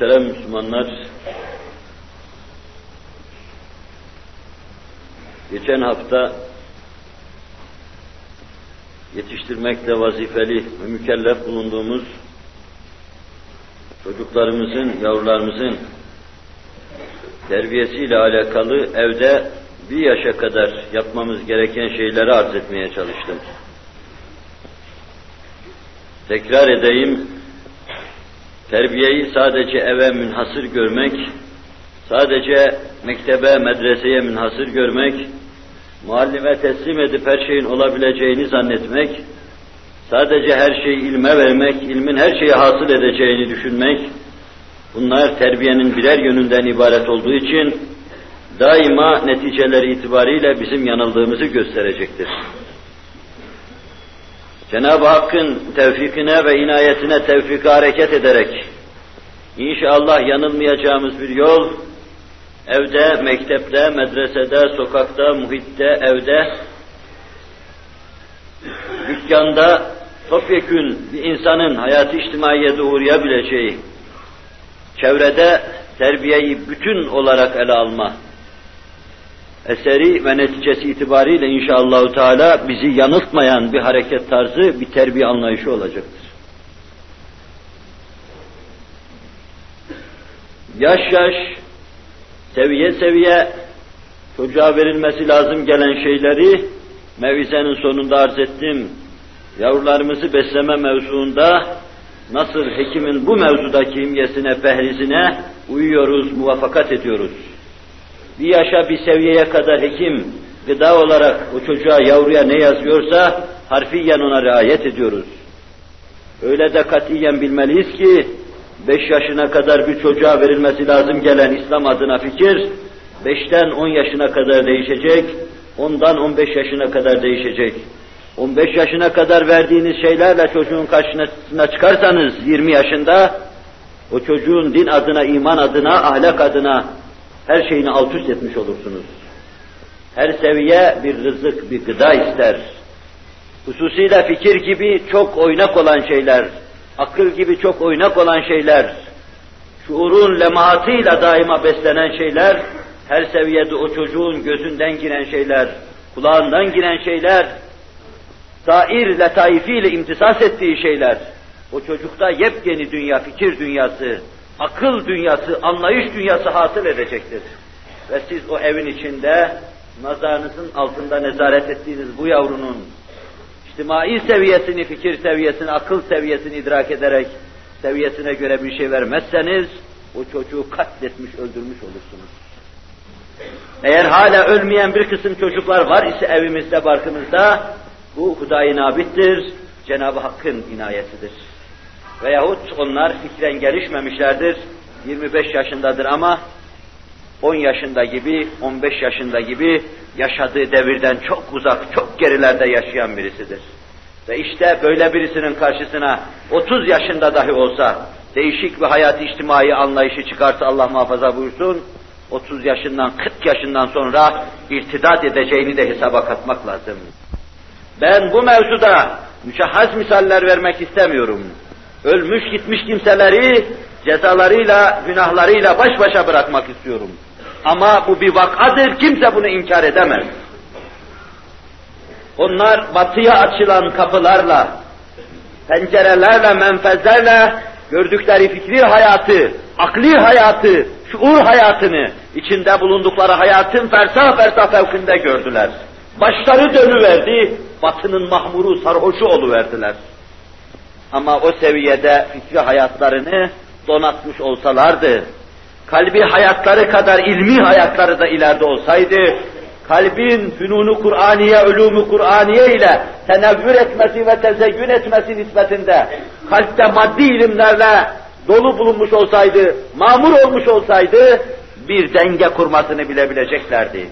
Muhterem Müslümanlar, geçen hafta yetiştirmekle vazifeli ve mükellef bulunduğumuz çocuklarımızın, yavrularımızın terbiyesiyle alakalı evde bir yaşa kadar yapmamız gereken şeyleri arz etmeye çalıştım. Tekrar edeyim, terbiyeyi sadece eve münhasır görmek, sadece mektebe, medreseye münhasır görmek, muallime teslim edip her şeyin olabileceğini zannetmek, sadece her şeyi ilme vermek, ilmin her şeye hasıl edeceğini düşünmek, bunlar terbiyenin birer yönünden ibaret olduğu için daima neticeleri itibariyle bizim yanıldığımızı gösterecektir. Cenab-ı Hakk'ın tevfikine ve inayetine tevfika hareket ederek inşallah yanılmayacağımız bir yol, evde, mektepte, medresede, sokakta, muhitte, evde, dükkanda topyekün bir insanın hayatı içtimaiyede uğrayabileceği, çevrede terbiyeyi bütün olarak ele alma, eseri ve neticesi itibariyle inşallah Teala bizi yanıltmayan bir hareket tarzı, bir terbiye anlayışı olacaktır. Yaş yaş, seviye seviye çocuğa verilmesi lazım gelen şeyleri mevizenin sonunda arz ettim. Yavrularımızı besleme mevzuunda nasıl hekimin bu mevzudaki imgesine, pehrizine uyuyoruz, muvaffakat ediyoruz bir yaşa bir seviyeye kadar hekim gıda olarak o çocuğa yavruya ne yazıyorsa harfiyen ona riayet ediyoruz. Öyle de katiyen bilmeliyiz ki beş yaşına kadar bir çocuğa verilmesi lazım gelen İslam adına fikir beşten on yaşına kadar değişecek, ondan on beş yaşına kadar değişecek. 15 yaşına kadar verdiğiniz şeylerle çocuğun karşısına çıkarsanız 20 yaşında o çocuğun din adına, iman adına, ahlak adına her şeyini alt üst etmiş olursunuz. Her seviye bir rızık, bir gıda ister. Hususiyle fikir gibi çok oynak olan şeyler, akıl gibi çok oynak olan şeyler, şuurun lemahatıyla daima beslenen şeyler, her seviyede o çocuğun gözünden giren şeyler, kulağından giren şeyler, sair letaifiyle imtisas ettiği şeyler, o çocukta yepyeni dünya, fikir dünyası, akıl dünyası, anlayış dünyası hasıl edecektir. Ve siz o evin içinde nazarınızın altında nezaret ettiğiniz bu yavrunun içtimai seviyesini, fikir seviyesini, akıl seviyesini idrak ederek seviyesine göre bir şey vermezseniz o çocuğu katletmiş, öldürmüş olursunuz. Eğer hala ölmeyen bir kısım çocuklar var ise evimizde, barkımızda bu hudayi nabittir, Cenab-ı Hakk'ın inayetidir. Veyahut onlar fikren gelişmemişlerdir, 25 yaşındadır ama 10 yaşında gibi, 15 yaşında gibi yaşadığı devirden çok uzak, çok gerilerde yaşayan birisidir. Ve işte böyle birisinin karşısına 30 yaşında dahi olsa değişik bir hayat içtimai anlayışı çıkarsa Allah muhafaza buyursun, 30 yaşından 40 yaşından sonra irtidat edeceğini de hesaba katmak lazım. Ben bu mevzuda müşahhas misaller vermek istemiyorum ölmüş gitmiş kimseleri cezalarıyla, günahlarıyla baş başa bırakmak istiyorum. Ama bu bir vakadır, kimse bunu inkar edemez. Onlar batıya açılan kapılarla, pencerelerle, menfezlerle gördükleri fikri hayatı, akli hayatı, şuur hayatını, içinde bulundukları hayatın fersah fersah fevkinde gördüler. Başları dönüverdi, batının mahmuru sarhoşu oluverdiler. Ama o seviyede fikri hayatlarını donatmış olsalardı, kalbi hayatları kadar ilmi hayatları da ileride olsaydı, kalbin fünunu Kur'aniye, ölûmü Kur'aniye ile tenevvür etmesi ve tezeyyün etmesi nispetinde kalpte maddi ilimlerle dolu bulunmuş olsaydı, mamur olmuş olsaydı, bir denge kurmasını bilebileceklerdi.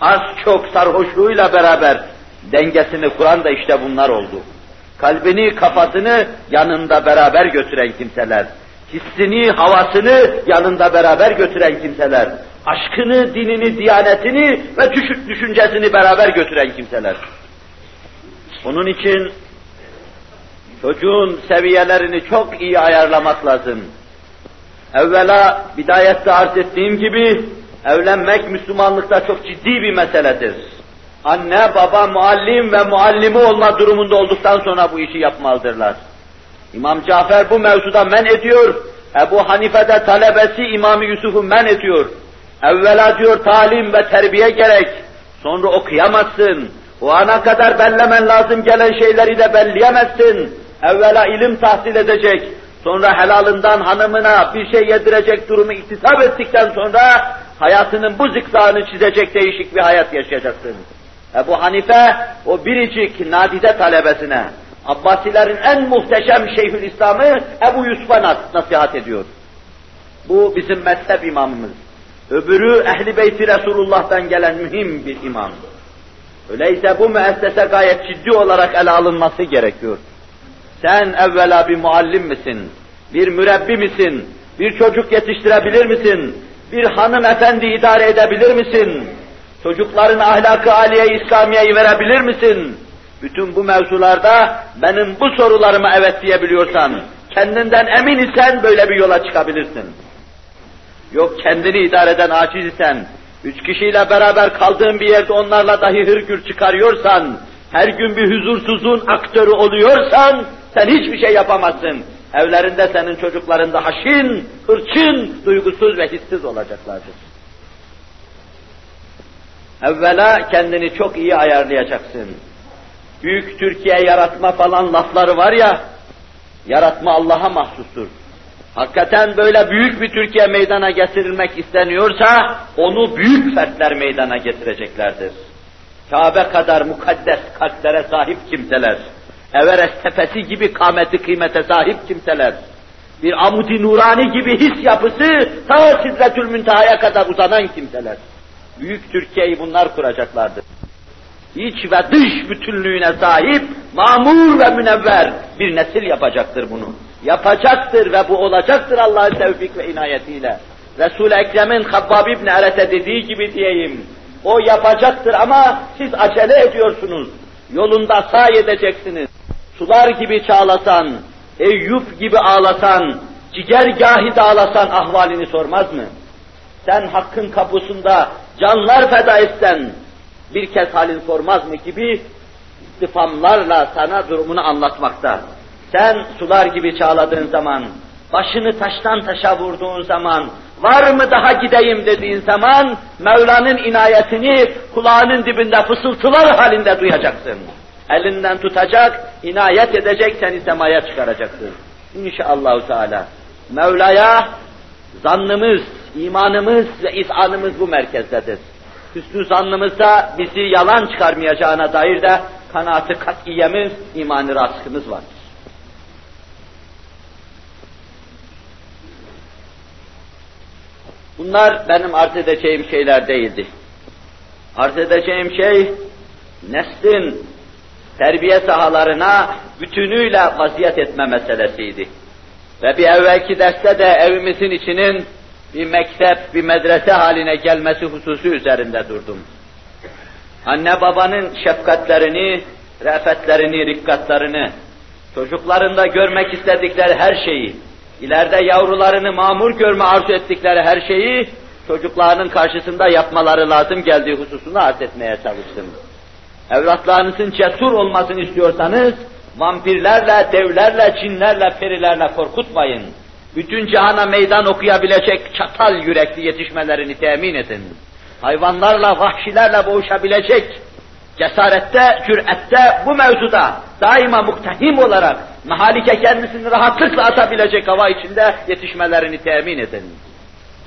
Az çok sarhoşluğuyla beraber dengesini kuran da işte bunlar oldu kalbini, kafasını yanında beraber götüren kimseler, hissini, havasını yanında beraber götüren kimseler, aşkını, dinini, diyanetini ve düşüncesini beraber götüren kimseler. Onun için çocuğun seviyelerini çok iyi ayarlamak lazım. Evvela bidayette arz ettiğim gibi evlenmek Müslümanlıkta çok ciddi bir meseledir. Anne, baba, muallim ve muallimi olma durumunda olduktan sonra bu işi yapmalıdırlar. İmam Cafer bu mevzuda men ediyor, Ebu Hanife'de talebesi İmam Yusuf'u men ediyor. Evvela diyor talim ve terbiye gerek, sonra okuyamazsın. O ana kadar bellemen lazım gelen şeyleri de belleyemezsin. Evvela ilim tahsil edecek, sonra helalından hanımına bir şey yedirecek durumu iktisap ettikten sonra hayatının bu zikzağını çizecek değişik bir hayat yaşayacaksın. Ebu Hanife o biricik nadide talebesine, Abbasilerin en muhteşem Şeyhül İslam'ı Ebu Yusuf'a nasihat ediyor. Bu bizim mezhep imamımız. Öbürü Ehli Beyti Resulullah'tan gelen mühim bir imam. Öyleyse bu müessese gayet ciddi olarak ele alınması gerekiyor. Sen evvela bir muallim misin? Bir mürebbi misin? Bir çocuk yetiştirebilir misin? Bir hanımefendi idare edebilir misin? Çocukların ahlakı aliye İslamiye'yi verebilir misin? Bütün bu mevzularda benim bu sorularıma evet diyebiliyorsan, kendinden emin isen böyle bir yola çıkabilirsin. Yok kendini idare eden aciz isen, üç kişiyle beraber kaldığın bir yerde onlarla dahi hırgür çıkarıyorsan, her gün bir huzursuzluğun aktörü oluyorsan, sen hiçbir şey yapamazsın. Evlerinde senin çocukların da haşin, hırçın, duygusuz ve hissiz olacaklardır. Evvela kendini çok iyi ayarlayacaksın. Büyük Türkiye yaratma falan lafları var ya, yaratma Allah'a mahsustur. Hakikaten böyle büyük bir Türkiye meydana getirilmek isteniyorsa, onu büyük fertler meydana getireceklerdir. Kabe kadar mukaddes kalplere sahip kimseler, Everest tepesi gibi kâmeti kıymete sahip kimseler, bir amudi nurani gibi his yapısı ta Sidretül Münteha'ya kadar uzanan kimseler. Büyük Türkiye'yi bunlar kuracaklardır. İç ve dış bütünlüğüne sahip, mamur ve münevver bir nesil yapacaktır bunu. Yapacaktır ve bu olacaktır Allah'ın tevfik ve inayetiyle. Resul-i Ekrem'in Habbab İbni Eret'e dediği gibi diyeyim, o yapacaktır ama siz acele ediyorsunuz. Yolunda say edeceksiniz. Sular gibi çağlasan, Eyüp gibi ağlasan, cigergâhi dağlasan ahvalini sormaz mı? Sen hakkın kapısında canlar feda etsen, bir kez halin sormaz mı gibi istifamlarla sana durumunu anlatmakta. Sen sular gibi çağladığın zaman, başını taştan taşa vurduğun zaman, var mı daha gideyim dediğin zaman, Mevla'nın inayetini kulağının dibinde fısıltılar halinde duyacaksın. Elinden tutacak, inayet edecek, seni semaya çıkaracaktır. İnşallah Teala. Mevla'ya zannımız, imanımız ve izanımız bu merkezdedir. Hüsnü zannımızda bizi yalan çıkarmayacağına dair de kanaati kat'iyemiz, imanı raskımız var. Bunlar benim arz edeceğim şeyler değildi. Arz edeceğim şey, neslin terbiye sahalarına bütünüyle vaziyet etme meselesiydi. Ve bir evvelki derste de evimizin içinin bir mektep, bir medrese haline gelmesi hususu üzerinde durdum. Anne babanın şefkatlerini, re'fetlerini, rikkatlarını, çocuklarında görmek istedikleri her şeyi, ileride yavrularını mamur görme arzu ettikleri her şeyi, çocuklarının karşısında yapmaları lazım geldiği hususunu arz etmeye çalıştım. Evlatlarınızın cesur olmasını istiyorsanız, vampirlerle, devlerle, cinlerle, perilerle korkutmayın bütün cihana meydan okuyabilecek çatal yürekli yetişmelerini temin edin. Hayvanlarla, vahşilerle boğuşabilecek cesarette, cürette bu mevzuda daima muhtehim olarak mahalike kendisini rahatlıkla atabilecek hava içinde yetişmelerini temin edin.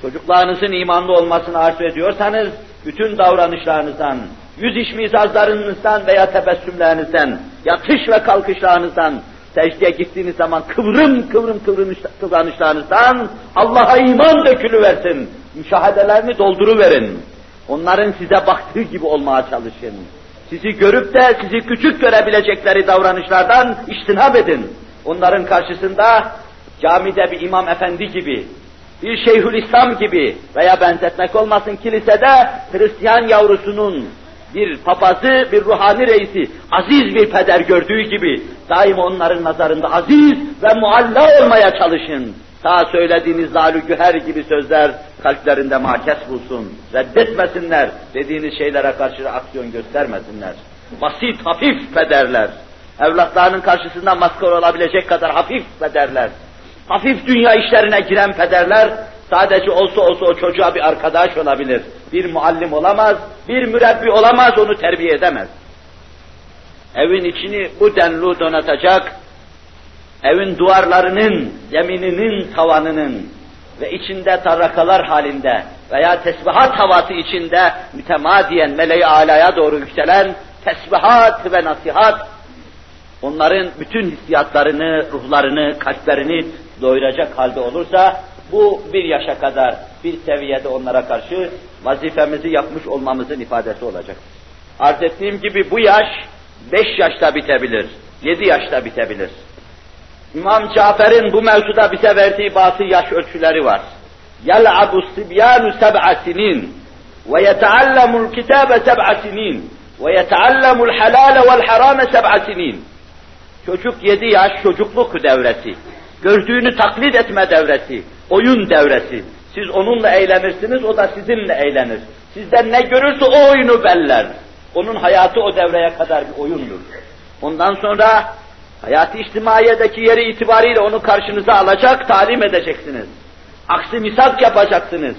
Çocuklarınızın imanlı olmasını arzu ediyorsanız, bütün davranışlarınızdan, yüz iş mizazlarınızdan veya tebessümlerinizden, yatış ve kalkışlarınızdan, secdeye gittiğiniz zaman kıvrım kıvrım kıvrım kıvranışlarınızdan Allah'a iman dökülüversin. Müşahedelerini dolduruverin. Onların size baktığı gibi olmaya çalışın. Sizi görüp de sizi küçük görebilecekleri davranışlardan iştinab edin. Onların karşısında camide bir imam efendi gibi, bir şeyhül İslam gibi veya benzetmek olmasın kilisede Hristiyan yavrusunun bir papazı, bir ruhani reisi, aziz bir peder gördüğü gibi daima onların nazarında aziz ve mualla olmaya çalışın. Ta söylediğiniz zalü güher gibi sözler kalplerinde mahkes bulsun. Reddetmesinler. Dediğiniz şeylere karşı aksiyon göstermesinler. Basit, hafif bederler. Evlatlarının karşısında maskar olabilecek kadar hafif pederler. Hafif dünya işlerine giren pederler, sadece olsa olsa o çocuğa bir arkadaş olabilir. Bir muallim olamaz, bir mürebbi olamaz, onu terbiye edemez. Evin içini bu denli donatacak, evin duvarlarının, zemininin, tavanının ve içinde tarrakalar halinde veya tesbihat havası içinde mütemadiyen meleği alaya doğru yükselen tesbihat ve nasihat onların bütün hissiyatlarını, ruhlarını, kalplerini doyuracak halde olursa, bu bir yaşa kadar bir seviyede onlara karşı vazifemizi yapmış olmamızın ifadesi olacak. Arz ettiğim gibi bu yaş beş yaşta bitebilir, yedi yaşta bitebilir. İmam Cafer'in bu mevzuda bize verdiği bazı yaş ölçüleri var. يَلْعَبُ الصِّبْيَانُ سَبْعَ سِنِينَ وَيَتَعَلَّمُ الْكِتَابَ سَبْعَ سِنِينَ وَيَتَعَلَّمُ الْحَلَالَ وَالْحَرَامَ سَبْعَ سِنِينَ Çocuk yedi yaş çocukluk devresi. Gördüğünü taklit etme devresi. Oyun devresi. Siz onunla eğlenirsiniz, o da sizinle eğlenir. Sizden ne görürse o oyunu beller. Onun hayatı o devreye kadar bir oyundur. Ondan sonra hayatı içtimaiyedeki yeri itibariyle onu karşınıza alacak, talim edeceksiniz. Aksi misak yapacaksınız.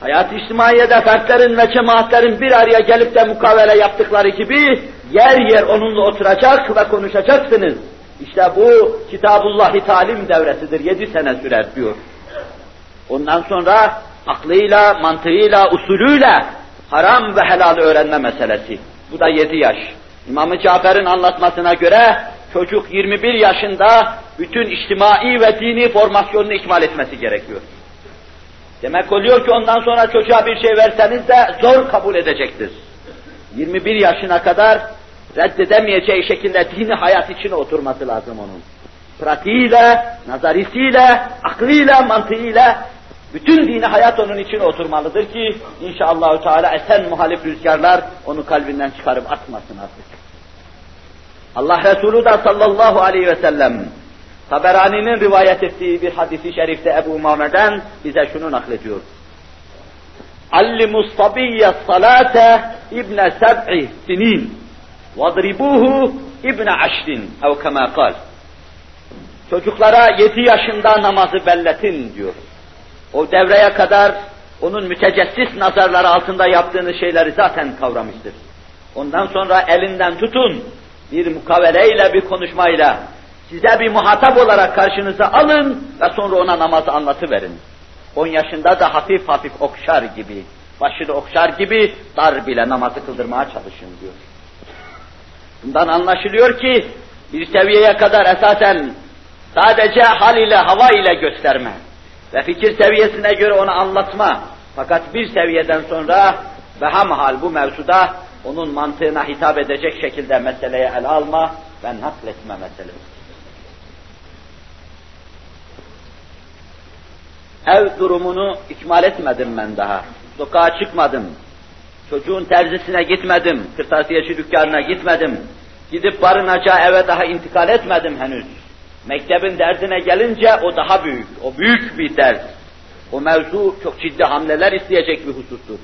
Hayat-ı içtimaiyede fertlerin ve cemaatlerin bir araya gelip de mukavele yaptıkları gibi yer yer onunla oturacak ve konuşacaksınız. İşte bu Kitabullahi talim devresidir. Yedi sene sürer diyor. Ondan sonra aklıyla, mantığıyla, usulüyle haram ve helal öğrenme meselesi. Bu da yedi yaş. İmam-ı Cafer'in anlatmasına göre çocuk 21 yaşında bütün içtimai ve dini formasyonunu ikmal etmesi gerekiyor. Demek oluyor ki ondan sonra çocuğa bir şey verseniz de zor kabul edecektir. 21 yaşına kadar reddedemeyeceği şekilde dini hayat içine oturması lazım onun. Pratiğiyle, nazarisiyle, aklıyla, mantığıyla bütün dini hayat onun için oturmalıdır ki inşallah Teala esen muhalif rüzgarlar onu kalbinden çıkarıp atmasın artık. Allah Resulü da sallallahu aleyhi ve sellem Taberani'nin rivayet ettiği bir hadisi şerifte Ebu Umame'den bize şunu naklediyor. Allimus sabiyye salate ibne seb'i sinin vadribuhu ibne aşrin ev kema kal. Çocuklara yedi yaşında namazı belletin diyor. O devreye kadar onun mütecessis nazarları altında yaptığınız şeyleri zaten kavramıştır. Ondan sonra elinden tutun, bir mukaveleyle, bir konuşmayla, size bir muhatap olarak karşınıza alın ve sonra ona namazı anlatıverin. 10 yaşında da hafif hafif okşar gibi, başını okşar gibi dar bile namazı kıldırmaya çalışın diyor. Bundan anlaşılıyor ki bir seviyeye kadar esasen sadece hal ile hava ile gösterme ve fikir seviyesine göre onu anlatma. Fakat bir seviyeden sonra daha mahal bu mevzuda onun mantığına hitap edecek şekilde meseleye ele alma ve nakletme meselesi. Ev durumunu ikmal etmedim ben daha. Sokağa çıkmadım. Çocuğun terzisine gitmedim. Kırtasiyeci dükkanına gitmedim. Gidip barınacağı eve daha intikal etmedim henüz. Mektebin derdine gelince o daha büyük. O büyük bir dert. O mevzu çok ciddi hamleler isteyecek bir husustur.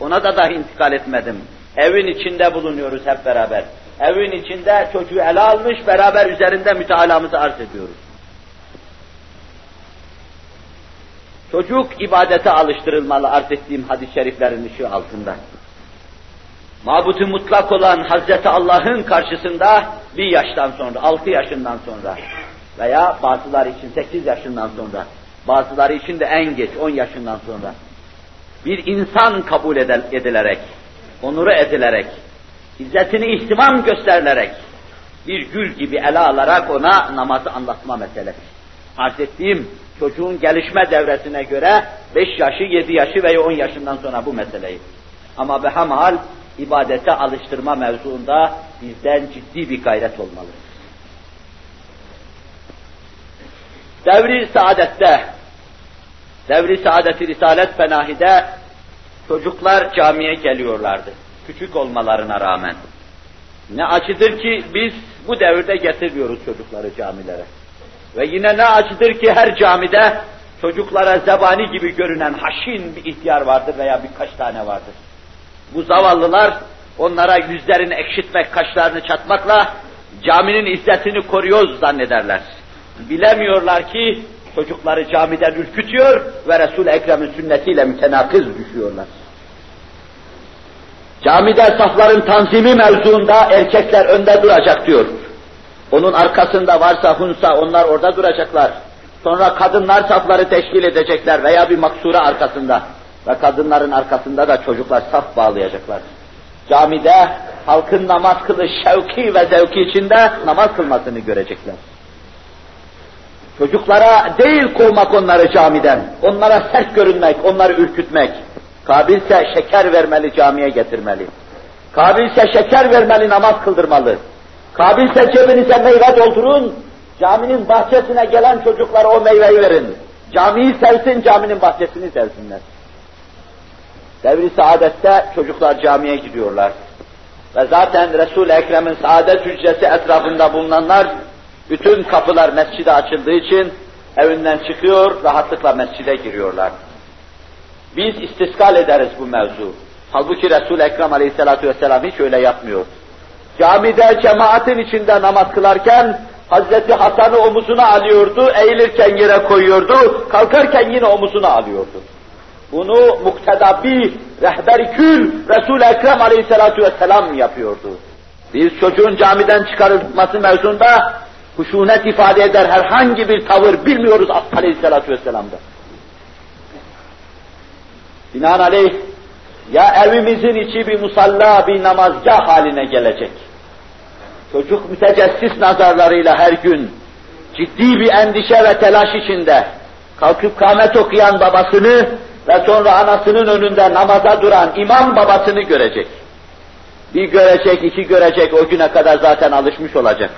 Ona da daha intikal etmedim. Evin içinde bulunuyoruz hep beraber. Evin içinde çocuğu ele almış, beraber üzerinde mütealamızı arz ediyoruz. Çocuk ibadete alıştırılmalı arz ettiğim hadis-i şeriflerin ışığı altında. Mabudu mutlak olan Hazreti Allah'ın karşısında bir yaştan sonra, altı yaşından sonra veya bazıları için sekiz yaşından sonra, bazıları için de en geç on yaşından sonra bir insan kabul edilerek, onuru edilerek, izzetini ihtimam gösterilerek, bir gül gibi ele alarak ona namazı anlatma meselesi. Arz ettiğim çocuğun gelişme devresine göre 5 yaşı, 7 yaşı veya 10 yaşından sonra bu meseleyi. Ama behamal ibadete alıştırma mevzuunda bizden ciddi bir gayret olmalı. Devri saadette, devri saadeti Risalet Fenahi'de çocuklar camiye geliyorlardı. Küçük olmalarına rağmen. Ne acıdır ki biz bu devirde getirmiyoruz çocukları camilere. Ve yine ne acıdır ki her camide çocuklara zebani gibi görünen haşin bir ihtiyar vardır veya birkaç tane vardır. Bu zavallılar onlara yüzlerini ekşitmek, kaşlarını çatmakla caminin izzetini koruyoruz zannederler. Bilemiyorlar ki çocukları camiden ürkütüyor ve Resul-i Ekrem'in sünnetiyle mütenakız düşüyorlar. Camide safların tanzimi mevzuunda erkekler önde duracak diyor. Onun arkasında varsa hunsa onlar orada duracaklar. Sonra kadınlar safları teşkil edecekler veya bir maksura arkasında. Ve kadınların arkasında da çocuklar saf bağlayacaklar. Camide halkın namaz kılış şevki ve zevki içinde namaz kılmasını görecekler. Çocuklara değil kovmak onları camiden, onlara sert görünmek, onları ürkütmek. Kabilse şeker vermeli camiye getirmeli. Kabilse şeker vermeli namaz kıldırmalı. Kabilse cebinize meyve doldurun, caminin bahçesine gelen çocuklara o meyveyi verin. Camiyi sevsin, caminin bahçesini sevsinler. Devri saadette çocuklar camiye gidiyorlar. Ve zaten Resul-i Ekrem'in saadet hücresi etrafında bulunanlar, bütün kapılar mescide açıldığı için evinden çıkıyor, rahatlıkla mescide giriyorlar. Biz istiskal ederiz bu mevzu. Halbuki Resul-i Ekrem aleyhissalatu vesselam hiç öyle yapmıyor. Camide cemaatin içinde namaz kılarken Hazreti Hasan'ı omuzuna alıyordu, eğilirken yere koyuyordu, kalkarken yine omuzuna alıyordu. Bunu muktedabi, rehber kül Resul-i Ekrem aleyhissalatu vesselam yapıyordu. Biz çocuğun camiden çıkarılması mevzunda huşunet ifade eder herhangi bir tavır bilmiyoruz aleyhissalatu vesselam'da. Binaenaleyh ya evimizin içi bir musalla, bir namazgah haline gelecek. Çocuk mütecessis nazarlarıyla her gün ciddi bir endişe ve telaş içinde kalkıp kâmet okuyan babasını ve sonra anasının önünde namaza duran imam babasını görecek. Bir görecek, iki görecek, o güne kadar zaten alışmış olacak.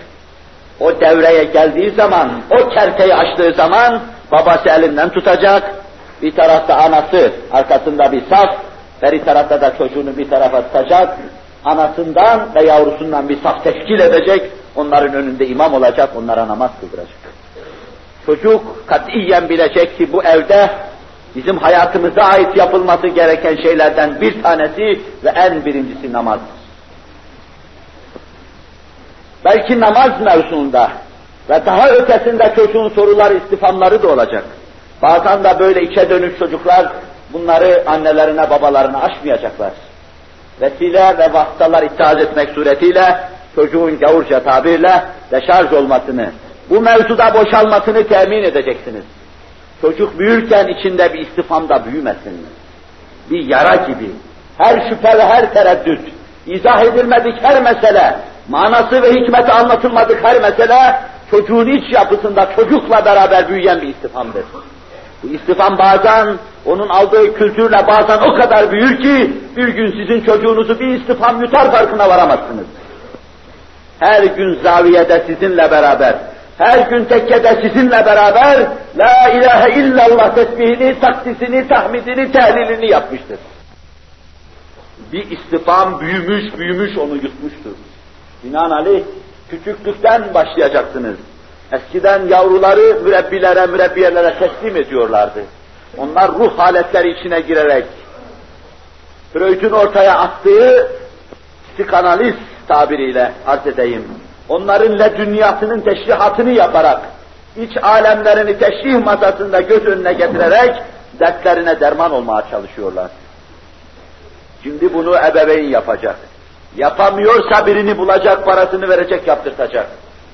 O devreye geldiği zaman, o kerteyi açtığı zaman babası elinden tutacak, bir tarafta anası, arkasında bir saf, bir tarafta da çocuğunu bir tarafa tutacak, anasından ve yavrusundan bir saf teşkil edecek, onların önünde imam olacak, onlara namaz kıldıracak. Çocuk katiyen bilecek ki bu evde bizim hayatımıza ait yapılması gereken şeylerden bir tanesi ve en birincisi namazdır. Belki namaz mevzunda ve daha ötesinde çocuğun soruları, istifamları da olacak. Bazen de böyle içe dönük çocuklar bunları annelerine, babalarına aşmayacaklar. Vesile ve vasıtalar itaat etmek suretiyle çocuğun gavurca tabirle deşarj olmasını, bu mevzuda boşalmasını temin edeceksiniz. Çocuk büyürken içinde bir istifamda büyümesin. Bir yara gibi. Her şüphe ve her tereddüt, izah edilmedik her mesele, manası ve hikmeti anlatılmadık her mesele, çocuğun iç yapısında çocukla beraber büyüyen bir istifamdır. Bu istifam bazen onun aldığı kültürle bazen o kadar büyür ki bir gün sizin çocuğunuzu bir istifam yutar farkına varamazsınız. Her gün zaviyede sizinle beraber, her gün tekkede sizinle beraber La ilahe illallah tesbihini, takdisini, tahmidini, tehlilini yapmıştır. Bir istifam büyümüş, büyümüş onu yutmuştur. Binaenaleyh küçüklükten başlayacaksınız. Eskiden yavruları mürebbilere, mürebbiyelere teslim ediyorlardı. Onlar ruh haletleri içine girerek Freud'un ortaya attığı psikanaliz tabiriyle arz edeyim. Onların ledünyasının teşrihatını yaparak, iç alemlerini teşrih masasında göz önüne getirerek dertlerine derman olmaya çalışıyorlar. Şimdi bunu ebeveyn yapacak. Yapamıyorsa birini bulacak, parasını verecek, yaptırtacak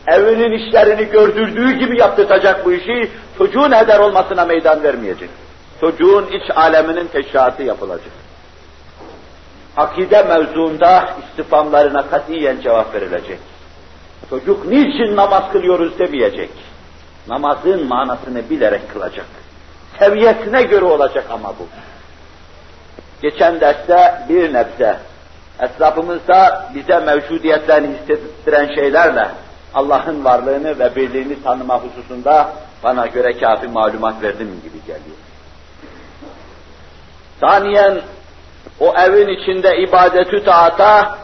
evinin işlerini gördürdüğü gibi yaptıracak bu işi, çocuğun heder olmasına meydan vermeyecek. Çocuğun iç aleminin teşrihatı yapılacak. Akide mevzuunda istifamlarına katiyen cevap verilecek. Çocuk niçin namaz kılıyoruz demeyecek. Namazın manasını bilerek kılacak. Seviyesine göre olacak ama bu. Geçen derste bir nebze etrafımızda bize mevcudiyetlerini hissettiren şeylerle Allah'ın varlığını ve birliğini tanıma hususunda bana göre kafi malumat verdim gibi geliyor. Saniyen o evin içinde ibadetü taata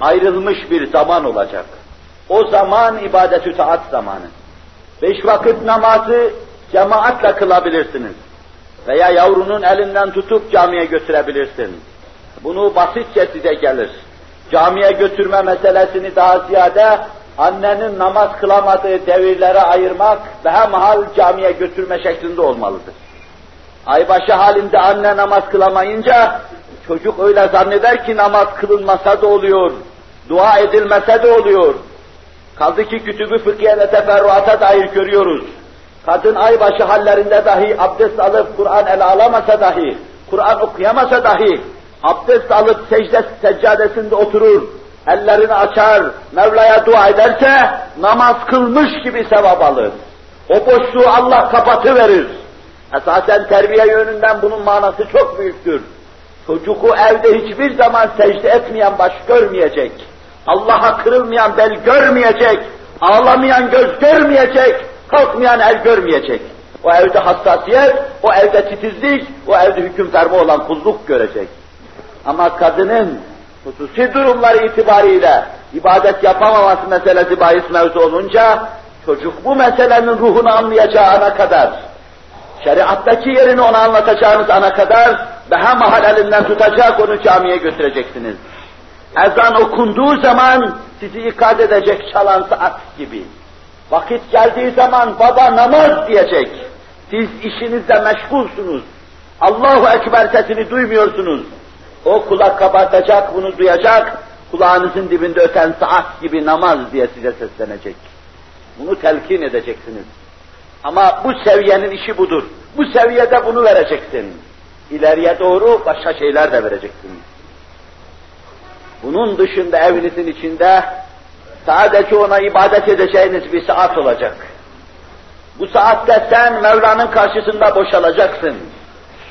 ayrılmış bir zaman olacak. O zaman ibadetü taat zamanı. beş vakit namazı cemaatle kılabilirsiniz. Veya yavrunun elinden tutup camiye götürebilirsin. Bunu basitçe size gelir. Camiye götürme meselesini daha ziyade annenin namaz kılamadığı devirlere ayırmak ve hemhal camiye götürme şeklinde olmalıdır. Aybaşı halinde anne namaz kılamayınca çocuk öyle zanneder ki namaz kılınmasa da oluyor, dua edilmese de oluyor. Kaldı ki kütübü fıkhiye ve teferruata dair görüyoruz. Kadın aybaşı hallerinde dahi abdest alıp Kur'an ele alamasa dahi, Kur'an okuyamasa dahi, abdest alıp secde seccadesinde oturur, ellerini açar, Mevla'ya dua ederse namaz kılmış gibi sevap alır. O boşluğu Allah kapatıverir. Esasen terbiye yönünden bunun manası çok büyüktür. Çocuğu evde hiçbir zaman secde etmeyen baş görmeyecek. Allah'a kırılmayan bel görmeyecek. Ağlamayan göz görmeyecek. Kalkmayan el görmeyecek. O evde hassasiyet, o evde titizlik, o evde hüküm ferma olan kulluk görecek. Ama kadının hususi durumları itibariyle ibadet yapamaması meselesi bahis mevzu olunca, çocuk bu meselenin ruhunu anlayacağı ana kadar, şeriattaki yerini ona anlatacağınız ana kadar, daha mahal elinden tutacak onu camiye götüreceksiniz. Ezan okunduğu zaman sizi ikaz edecek çalan saat gibi. Vakit geldiği zaman baba namaz diyecek. Siz işinizle meşgulsunuz. Allahu Ekber sesini duymuyorsunuz. O kulak kabartacak, bunu duyacak, kulağınızın dibinde öten saat gibi namaz diye size seslenecek. Bunu telkin edeceksiniz. Ama bu seviyenin işi budur. Bu seviyede bunu vereceksin. İleriye doğru başka şeyler de vereceksin. Bunun dışında evinizin içinde sadece ona ibadet edeceğiniz bir saat olacak. Bu saatte sen Mevla'nın karşısında boşalacaksın.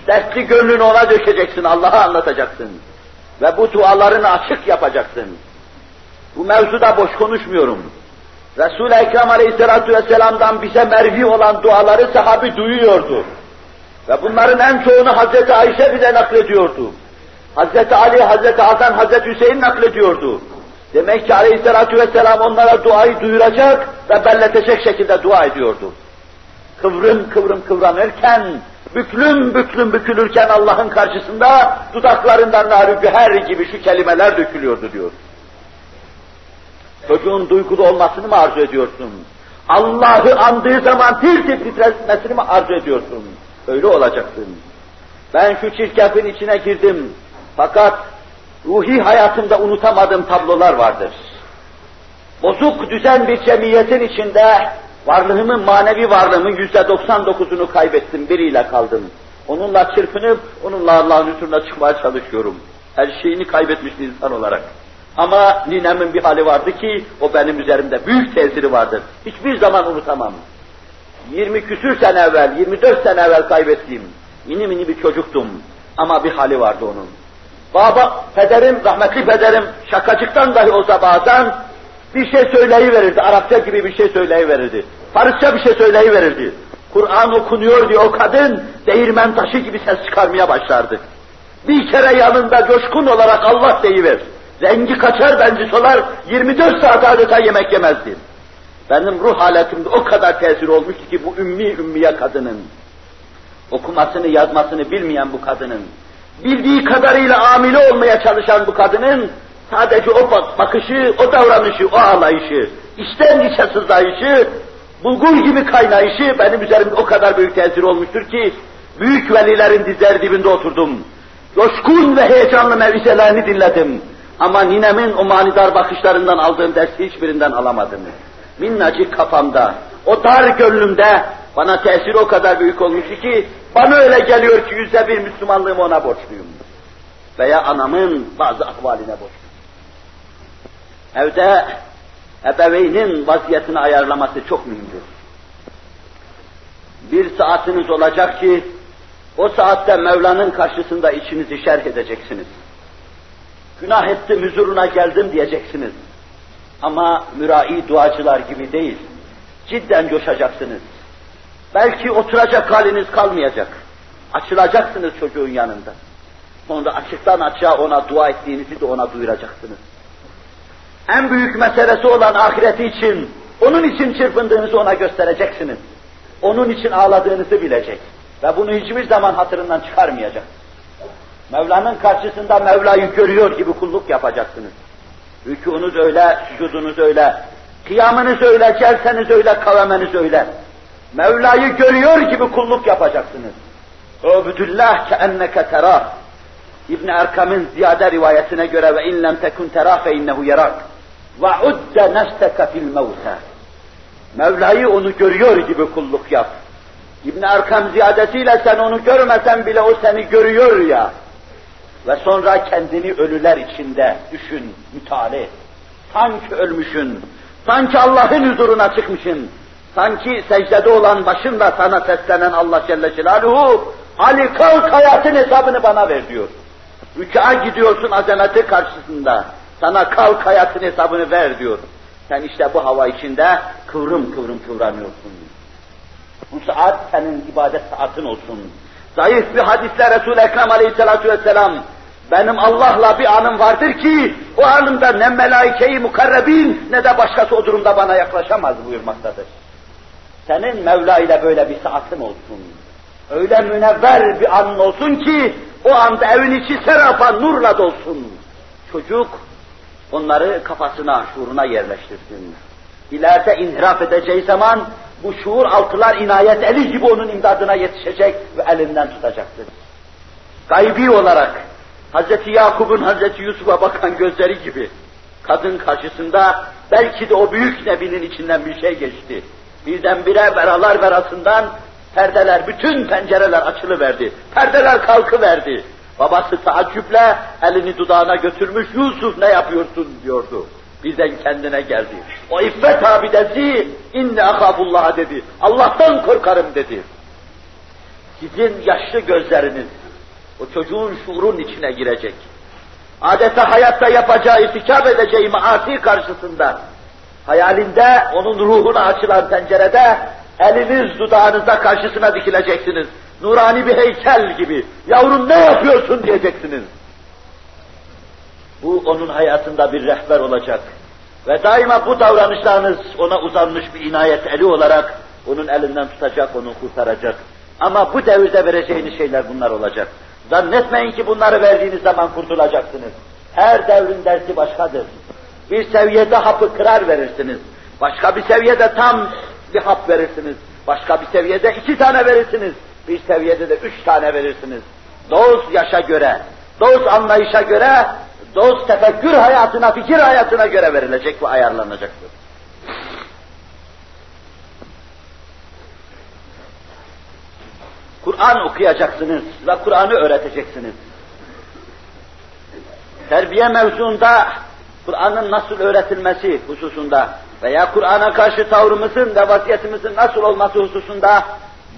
Dertli gönlünü ona dökeceksin, Allah'a anlatacaksın. Ve bu dualarını açık yapacaksın. Bu mevzuda boş konuşmuyorum. Resul-i Ekrem Aleyhisselatü Vesselam'dan bize mervi olan duaları sahabi duyuyordu. Ve bunların en çoğunu Hazreti Ayşe bize naklediyordu. Hazreti Ali, Hazreti Hasan, Hazreti Hüseyin naklediyordu. Demek ki Aleyhisselatü Vesselam onlara duayı duyuracak ve belletecek şekilde dua ediyordu. Kıvrım kıvrım kıvranırken, büklüm büklüm bükülürken Allah'ın karşısında dudaklarından nar güher gibi şu kelimeler dökülüyordu diyor. Çocuğun duygulu olmasını mı arzu ediyorsun? Allah'ı andığı zaman tir tir titretmesini mi arzu ediyorsun? Öyle olacaksın. Ben şu çirkefin içine girdim. Fakat ruhi hayatımda unutamadığım tablolar vardır. Bozuk düzen bir cemiyetin içinde varlığımın, manevi varlığımın yüzde doksan dokuzunu kaybettim, biriyle kaldım. Onunla çırpınıp, onunla Allah'ın huzuruna çıkmaya çalışıyorum. Her şeyini kaybetmiş bir insan olarak. Ama ninemin bir hali vardı ki, o benim üzerimde büyük tesiri vardır. Hiçbir zaman unutamam. 20 küsür sene evvel, 24 sene evvel kaybettiğim, mini mini bir çocuktum. Ama bir hali vardı onun. Baba, pederim, rahmetli pederim, şakacıktan dahi olsa bazen bir şey söyleyiverirdi, Arapça gibi bir şey söyleyiverirdi. Farsça bir şey söyleyiverirdi. Kur'an okunuyor diye o kadın, değirmen taşı gibi ses çıkarmaya başlardı. Bir kere yanında coşkun olarak Allah deyiver. Rengi kaçar, benci solar, 24 saat adeta yemek yemezdi. Benim ruh haletimde o kadar tesir olmuştu ki bu ümmi ümmiye kadının, okumasını yazmasını bilmeyen bu kadının, bildiği kadarıyla amile olmaya çalışan bu kadının, sadece o bakışı, o davranışı, o ağlayışı, içten içe sızlayışı, bulgur gibi kaynayışı benim üzerimde o kadar büyük tesir olmuştur ki, büyük velilerin dizleri dibinde oturdum. Coşkun ve heyecanlı mevizelerini dinledim. Ama ninemin o manidar bakışlarından aldığım dersi hiçbirinden alamadım. Minnacık kafamda, o dar gönlümde bana tesir o kadar büyük olmuştu ki, bana öyle geliyor ki yüzde bir Müslümanlığımı ona borçluyum. Veya anamın bazı ahvaline borçluyum. Evde ebeveynin vaziyetini ayarlaması çok mühimdir. Bir saatiniz olacak ki, o saatte Mevla'nın karşısında içinizi şerh edeceksiniz. Günah ettim, huzuruna geldim diyeceksiniz. Ama mürai duacılar gibi değil. Cidden coşacaksınız. Belki oturacak haliniz kalmayacak. Açılacaksınız çocuğun yanında. Sonra açıktan açığa ona dua ettiğinizi de ona duyuracaksınız. En büyük meselesi olan ahireti için Onun için çırpındığınızı ona göstereceksiniz. Onun için ağladığınızı bilecek. Ve bunu hiçbir zaman hatırından çıkarmayacak. Mevla'nın karşısında Mevla'yı görüyor gibi kulluk yapacaksınız. Rükunuz öyle, sücudunuz öyle, kıyamınız öyle, celseniz öyle, kavemeniz öyle. Mevla'yı görüyor gibi kulluk yapacaksınız. Ubudullah keenneke terah. İbn Erkam'ın ziyade rivayetine göre ve in lem tekun terah fe innehu yarak. Ve udde nefseke fil mevte. Mevla'yı onu görüyor gibi kulluk yap. İbn Erkam ziyadesiyle sen onu görmesen bile o seni görüyor ya. Ve sonra kendini ölüler içinde düşün, müteala et. Sanki ölmüşün, sanki Allah'ın huzuruna çıkmışın, sanki secdede olan başında sana seslenen Allah Celle Celaluhu, Ali kalk hayatın hesabını bana ver diyor. Rüka gidiyorsun azameti karşısında, sana kalk hayatın hesabını ver diyor. Sen işte bu hava içinde kıvrım kıvrım kıvranıyorsun. Bu saat senin ibadet saatin olsun. Zayıf bir hadisle Resul-i Ekrem aleyhissalatu vesselam benim Allah'la bir anım vardır ki o anımda ne melaike-i mukarrebin ne de başkası o durumda bana yaklaşamaz buyurmaktadır. Senin Mevla ile böyle bir saatin olsun. Öyle münevver bir anın olsun ki o anda evin içi serafa nurla dolsun. Çocuk onları kafasına, şuuruna yerleştirsin. İleride inhiraf edeceği zaman bu şuur altılar inayet eli gibi onun imdadına yetişecek ve elinden tutacaktır. Gaybi olarak Hz. Yakup'un Hz. Yusuf'a bakan gözleri gibi kadın karşısında belki de o büyük nebinin içinden bir şey geçti. Birdenbire veralar verasından perdeler, bütün pencereler açılıverdi. Perdeler kalkıverdi. Babası taaccüple elini dudağına götürmüş, Yusuf ne yapıyorsun diyordu. Birden kendine geldi. O iffet abidesi inne akabullah dedi. Allah'tan korkarım dedi. Sizin yaşlı gözleriniz o çocuğun şuurun içine girecek. Adeta hayatta yapacağı, irtikap edeceği maasi karşısında hayalinde onun ruhuna açılan pencerede eliniz dudağınıza karşısına dikileceksiniz. Nurani bir heykel gibi. Yavrum ne yapıyorsun diyeceksiniz. Bu onun hayatında bir rehber olacak. Ve daima bu davranışlarınız ona uzanmış bir inayet eli olarak onun elinden tutacak, onu kurtaracak. Ama bu devirde vereceğiniz şeyler bunlar olacak. Zannetmeyin ki bunları verdiğiniz zaman kurtulacaksınız. Her devrin dersi başkadır. Bir seviyede hapı kırar verirsiniz. Başka bir seviyede tam bir hap verirsiniz. Başka bir seviyede iki tane verirsiniz. Bir seviyede de üç tane verirsiniz. Doz yaşa göre, doz anlayışa göre, doz tefekkür hayatına, fikir hayatına göre verilecek ve ayarlanacaktır. Kur'an okuyacaksınız ve Kur'an'ı öğreteceksiniz. Terbiye mevzuunda Kur'an'ın nasıl öğretilmesi hususunda veya Kur'an'a karşı tavrımızın ve vaziyetimizin nasıl olması hususunda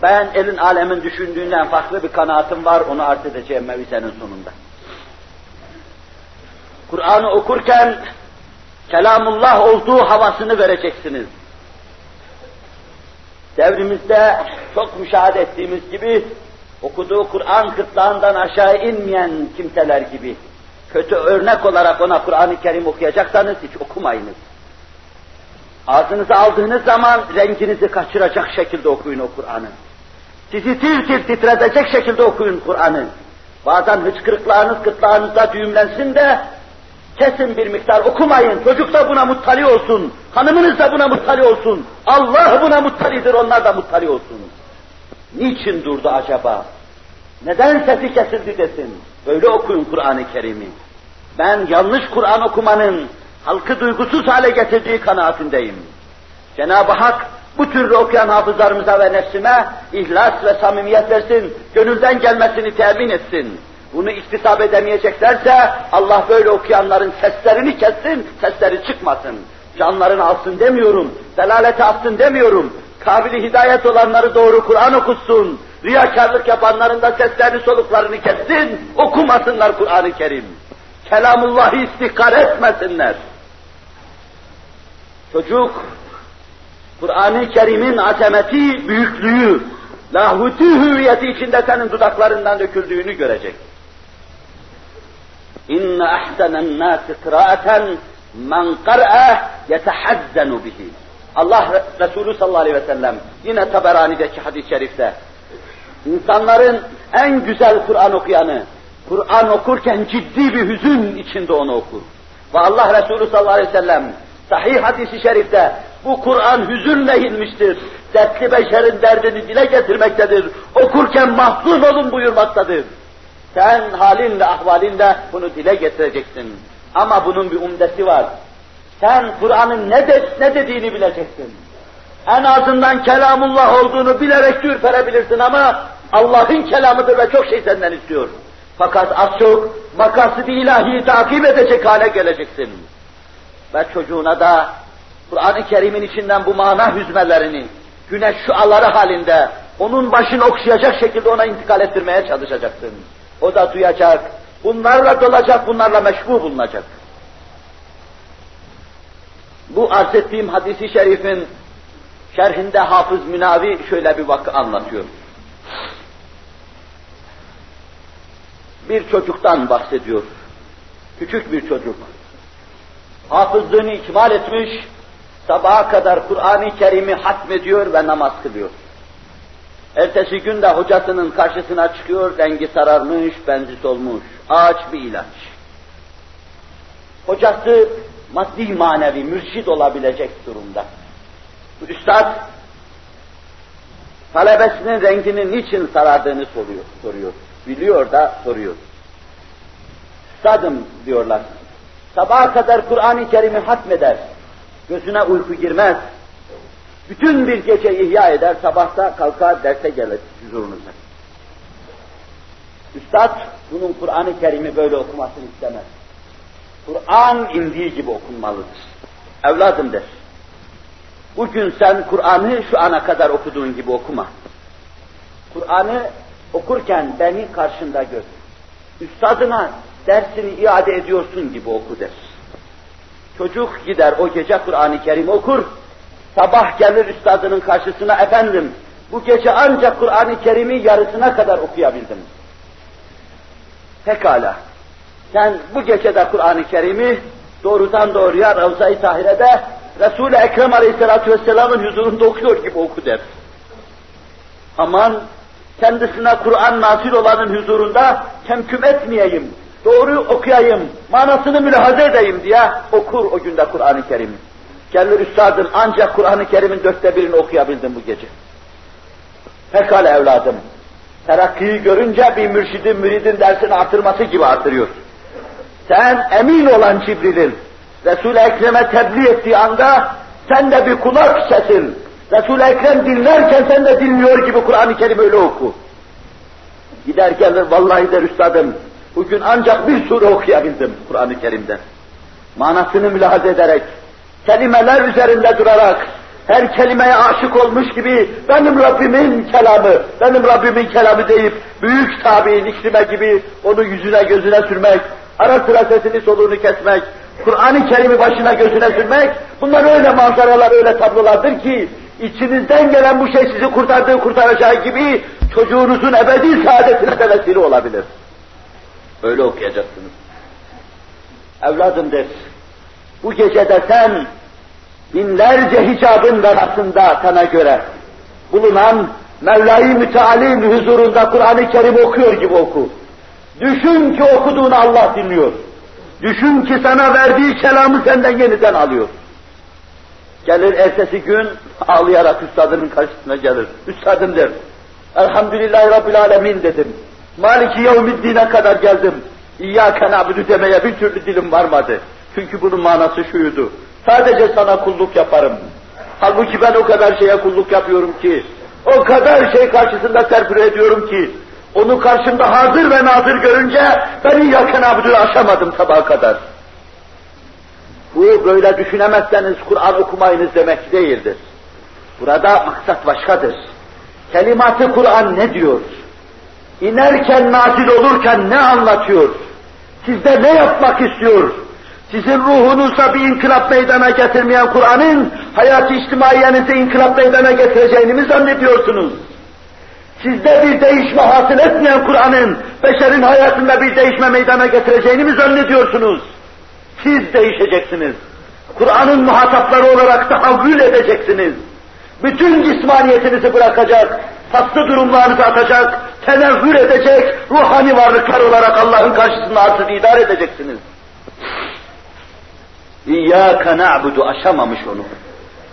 ben elin alemin düşündüğünden farklı bir kanaatim var, onu arz edeceğim mevisenin sonunda. Kur'an'ı okurken kelamullah olduğu havasını vereceksiniz. Devrimizde çok müşahede ettiğimiz gibi okuduğu Kur'an kıtlağından aşağı inmeyen kimseler gibi kötü örnek olarak ona Kur'an-ı Kerim okuyacaksanız hiç okumayınız. Ağzınıza aldığınız zaman renginizi kaçıracak şekilde okuyun o Kur'an'ı. Sizi tir tir titretecek şekilde okuyun Kur'an'ı. Bazen hıçkırıklarınız gırtlağınızda düğümlensin de kesin bir miktar okumayın. Çocuk da buna muttali olsun. Hanımınız da buna muttali olsun. Allah buna muttalidir, onlar da muttali olsun. Niçin durdu acaba? Neden sesi kesildi desin? Böyle okuyun Kur'an-ı Kerim'i. Ben yanlış Kur'an okumanın halkı duygusuz hale getirdiği kanaatindeyim. Cenab-ı Hak bu türlü okuyan hafızlarımıza ve nefsime ihlas ve samimiyet versin, gönülden gelmesini temin etsin. Bunu iktisap edemeyeceklerse Allah böyle okuyanların seslerini kessin, sesleri çıkmasın. Canlarını alsın demiyorum, delalete alsın demiyorum. Kabili hidayet olanları doğru Kur'an okusun. Riyakarlık yapanların da seslerini soluklarını kessin, okumasınlar Kur'an-ı Kerim. Kelamullah'ı istihkar etmesinler. Çocuk, Kur'an-ı Kerim'in azameti, büyüklüğü, lahuti hüviyeti içinde senin dudaklarından döküldüğünü görecek. İnne ahsenen nâsi kıraaten men kar'a yetehazzenu bihi. Allah Resulü sallallahu aleyhi ve sellem yine Taberani'deki hadis-i şerifte insanların en güzel Kur'an okuyanı, Kur'an okurken ciddi bir hüzün içinde onu okur. Ve Allah Resulü sallallahu aleyhi ve sellem sahih hadisi şerifte bu Kur'an hüzünle inmiştir. Dertli beşerin derdini dile getirmektedir. Okurken mahzun olun buyurmaktadır. Sen halinle, ahvalinle bunu dile getireceksin. Ama bunun bir umdesi var. Sen Kur'an'ın ne, de, ne dediğini bileceksin. En azından kelamullah olduğunu bilerek ürperebilirsin ama Allah'ın kelamıdır ve çok şey senden istiyor. Fakat az çok makasıd ilahi takip edecek hale geleceksin. Ve çocuğuna da Kur'an-ı Kerim'in içinden bu mana hüzmelerini, güneş şuaları halinde onun başını okşayacak şekilde ona intikal ettirmeye çalışacaksın. O da duyacak, bunlarla dolacak, bunlarla meşbu bulunacak. Bu arz ettiğim hadisi şerifin şerhinde Hafız Münavi şöyle bir vakı anlatıyor. Bir çocuktan bahsediyor. Küçük bir çocuk. Hafızlığını ikmal etmiş, sabaha kadar Kur'an-ı Kerim'i hatmediyor ve namaz kılıyor. Ertesi gün de hocasının karşısına çıkıyor, rengi sararmış, benzi solmuş. Ağaç bir ilaç. Hocası maddi manevi mürşid olabilecek durumda. Üstad talebesinin renginin niçin sarardığını soruyor, soruyor. Biliyor da soruyor. Üstadım diyorlar. Sabaha kadar Kur'an-ı Kerim'i hatmeder. Gözüne uyku girmez. Bütün bir gece ihya eder, sabahta kalkar derse gelir huzurunuza. Üstad bunun Kur'an-ı Kerim'i böyle okumasını istemez. Kur'an indiği gibi okunmalıdır. Evladım der. Bugün sen Kur'an'ı şu ana kadar okuduğun gibi okuma. Kur'an'ı okurken beni karşında gör. Üstadına dersini iade ediyorsun gibi oku der. Çocuk gider o gece Kur'an-ı Kerim okur, sabah gelir üstadının karşısına efendim, bu gece ancak Kur'an-ı Kerim'i yarısına kadar okuyabildim. Pekala, sen bu gecede Kur'an-ı Kerim'i doğrudan doğruya Ravza-i Tahire'de Resul-i Ekrem Aleyhisselatü Vesselam'ın huzurunda okuyor gibi oku der. Aman kendisine Kur'an nazil olanın huzurunda kemküm etmeyeyim, doğru okuyayım, manasını mülahaza edeyim diye okur o günde Kur'an-ı Kerim'i. Gelir üstadım ancak Kur'an-ı Kerim'in dörtte birini okuyabildim bu gece. Pekala evladım, terakkiyi görünce bir mürşidin müridin dersini artırması gibi artırıyor. Sen emin olan Cibril'in Resul-i Ekrem'e tebliğ ettiği anda sen de bir kulak kesin. Resul-i Ekrem dinlerken sen de dinliyor gibi Kur'an-ı Kerim öyle oku. Gider gelir vallahi der üstadım, bugün ancak bir sure okuyabildim Kur'an-ı Kerim'de. Manasını mülahaza ederek, kelimeler üzerinde durarak, her kelimeye aşık olmuş gibi benim Rabbimin kelamı, benim Rabbimin kelamı deyip büyük tabi'in iklime gibi onu yüzüne gözüne sürmek, ara sıra sesini soluğunu kesmek, Kur'an-ı Kerim'i başına gözüne sürmek, bunlar öyle manzaralar, öyle tablolardır ki, içinizden gelen bu şey sizi kurtardığı kurtaracağı gibi, çocuğunuzun ebedi saadetine de vesile olabilir. Öyle okuyacaksınız. Evladım der, bu gecede sen, binlerce hicabın arasında sana göre bulunan Mevla-i Müteal'in huzurunda Kur'an-ı Kerim okuyor gibi oku. Düşün ki okuduğunu Allah dinliyor. Düşün ki sana verdiği kelamı senden yeniden alıyor. Gelir ertesi gün ağlayarak üstadının karşısına gelir. Üstadım der. Elhamdülillahi Rabbil Alemin dedim. Maliki yevmiddine kadar geldim. İyyâke na'budu demeye bir türlü dilim varmadı. Çünkü bunun manası şuydu. Sadece sana kulluk yaparım. Halbuki ben o kadar şeye kulluk yapıyorum ki, o kadar şey karşısında serpüre ediyorum ki, onu karşımda hazır ve nazır görünce beni yakın abdül aşamadım sabaha kadar. Bu böyle düşünemezseniz Kur'an okumayınız demek değildir. Burada maksat başkadır. Kelimatı Kur'an ne diyor? İnerken nazil olurken ne anlatıyor? Sizde ne yapmak istiyor? Sizin ruhunuza bir inkılap meydana getirmeyen Kur'an'ın hayat-ı içtimaiyenize inkılap meydana getireceğini mi zannediyorsunuz? Sizde bir değişme hasıl etmeyen Kur'an'ın beşerin hayatında bir değişme meydana getireceğini mi zannediyorsunuz? Siz değişeceksiniz. Kur'an'ın muhatapları olarak tahavvül edeceksiniz. Bütün cismaniyetinizi bırakacak, faslı durumlarınızı atacak, tenevvür edecek, ruhani varlıklar olarak Allah'ın karşısında artık idare edeceksiniz. İyyâke na'budu aşamamış onu.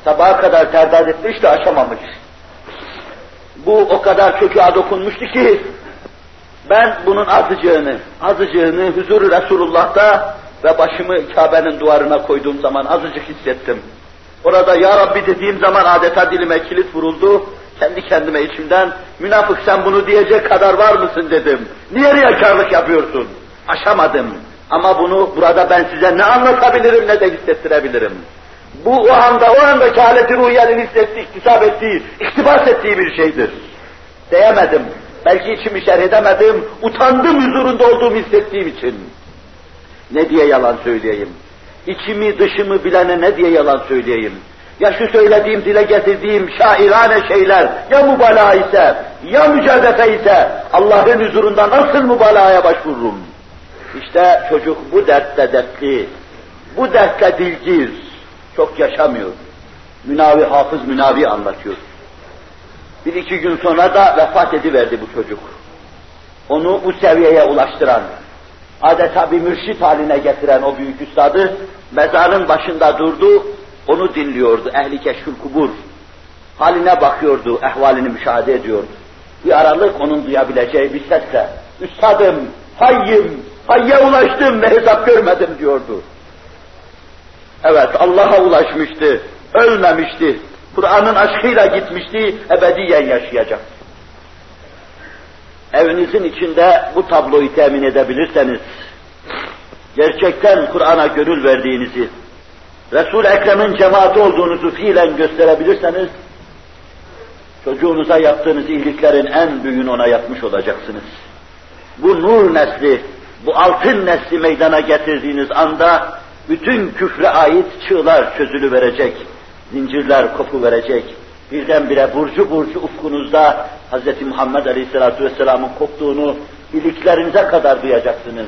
Sabaha kadar terdat etmiş de aşamamış. Bu o kadar çocuğa dokunmuştu ki ben bunun azıcığını, azıcığını huzur Resulullah'ta ve başımı Kabe'nin duvarına koyduğum zaman azıcık hissettim. Orada Ya Rabbi dediğim zaman adeta dilime kilit vuruldu. Kendi kendime içimden münafık sen bunu diyecek kadar var mısın dedim. Niye riyakarlık yapıyorsun? Aşamadım. Ama bunu burada ben size ne anlatabilirim ne de hissettirebilirim. Bu o anda, o andaki haleti ruhiyenin hissettiği, iktisap ettiği, iktibas ettiği bir şeydir. Diyemedim. Belki içimi şerh edemedim, utandım huzurunda olduğumu hissettiğim için. Ne diye yalan söyleyeyim? İçimi dışımı bilene ne diye yalan söyleyeyim? Ya şu söylediğim, dile getirdiğim şairane şeyler ya mübalağa ise, ya mücadele ise Allah'ın huzurunda nasıl mübalağaya başvururum? İşte çocuk bu dertte dertli, bu dertte dilgiz, çok yaşamıyor. Münavi Hafız Münavi anlatıyor. Bir iki gün sonra da vefat ediverdi bu çocuk. Onu bu seviyeye ulaştıran, adeta bir mürşit haline getiren o büyük üstadı mezarın başında durdu, onu dinliyordu. Ehli keşfül kubur. Haline bakıyordu, ehvalini müşahede ediyordu. Bir aralık onun duyabileceği bir sesle, Üstadım, hayyim, hayye ulaştım ve hesap görmedim diyordu. Evet, Allah'a ulaşmıştı, ölmemişti. Kur'an'ın aşkıyla gitmişti, ebediyen yaşayacak. Evinizin içinde bu tabloyu temin edebilirseniz, gerçekten Kur'an'a gönül verdiğinizi, Resul-i Ekrem'in cemaati olduğunuzu fiilen gösterebilirseniz, çocuğunuza yaptığınız iyiliklerin en büyüğünü ona yapmış olacaksınız. Bu nur nesli, bu altın nesli meydana getirdiğiniz anda, bütün küfre ait çığlar çözülü verecek, zincirler kopu verecek. Birdenbire burcu burcu ufkunuzda Hz. Muhammed Aleyhisselatü Vesselam'ın koptuğunu iliklerinize kadar duyacaksınız.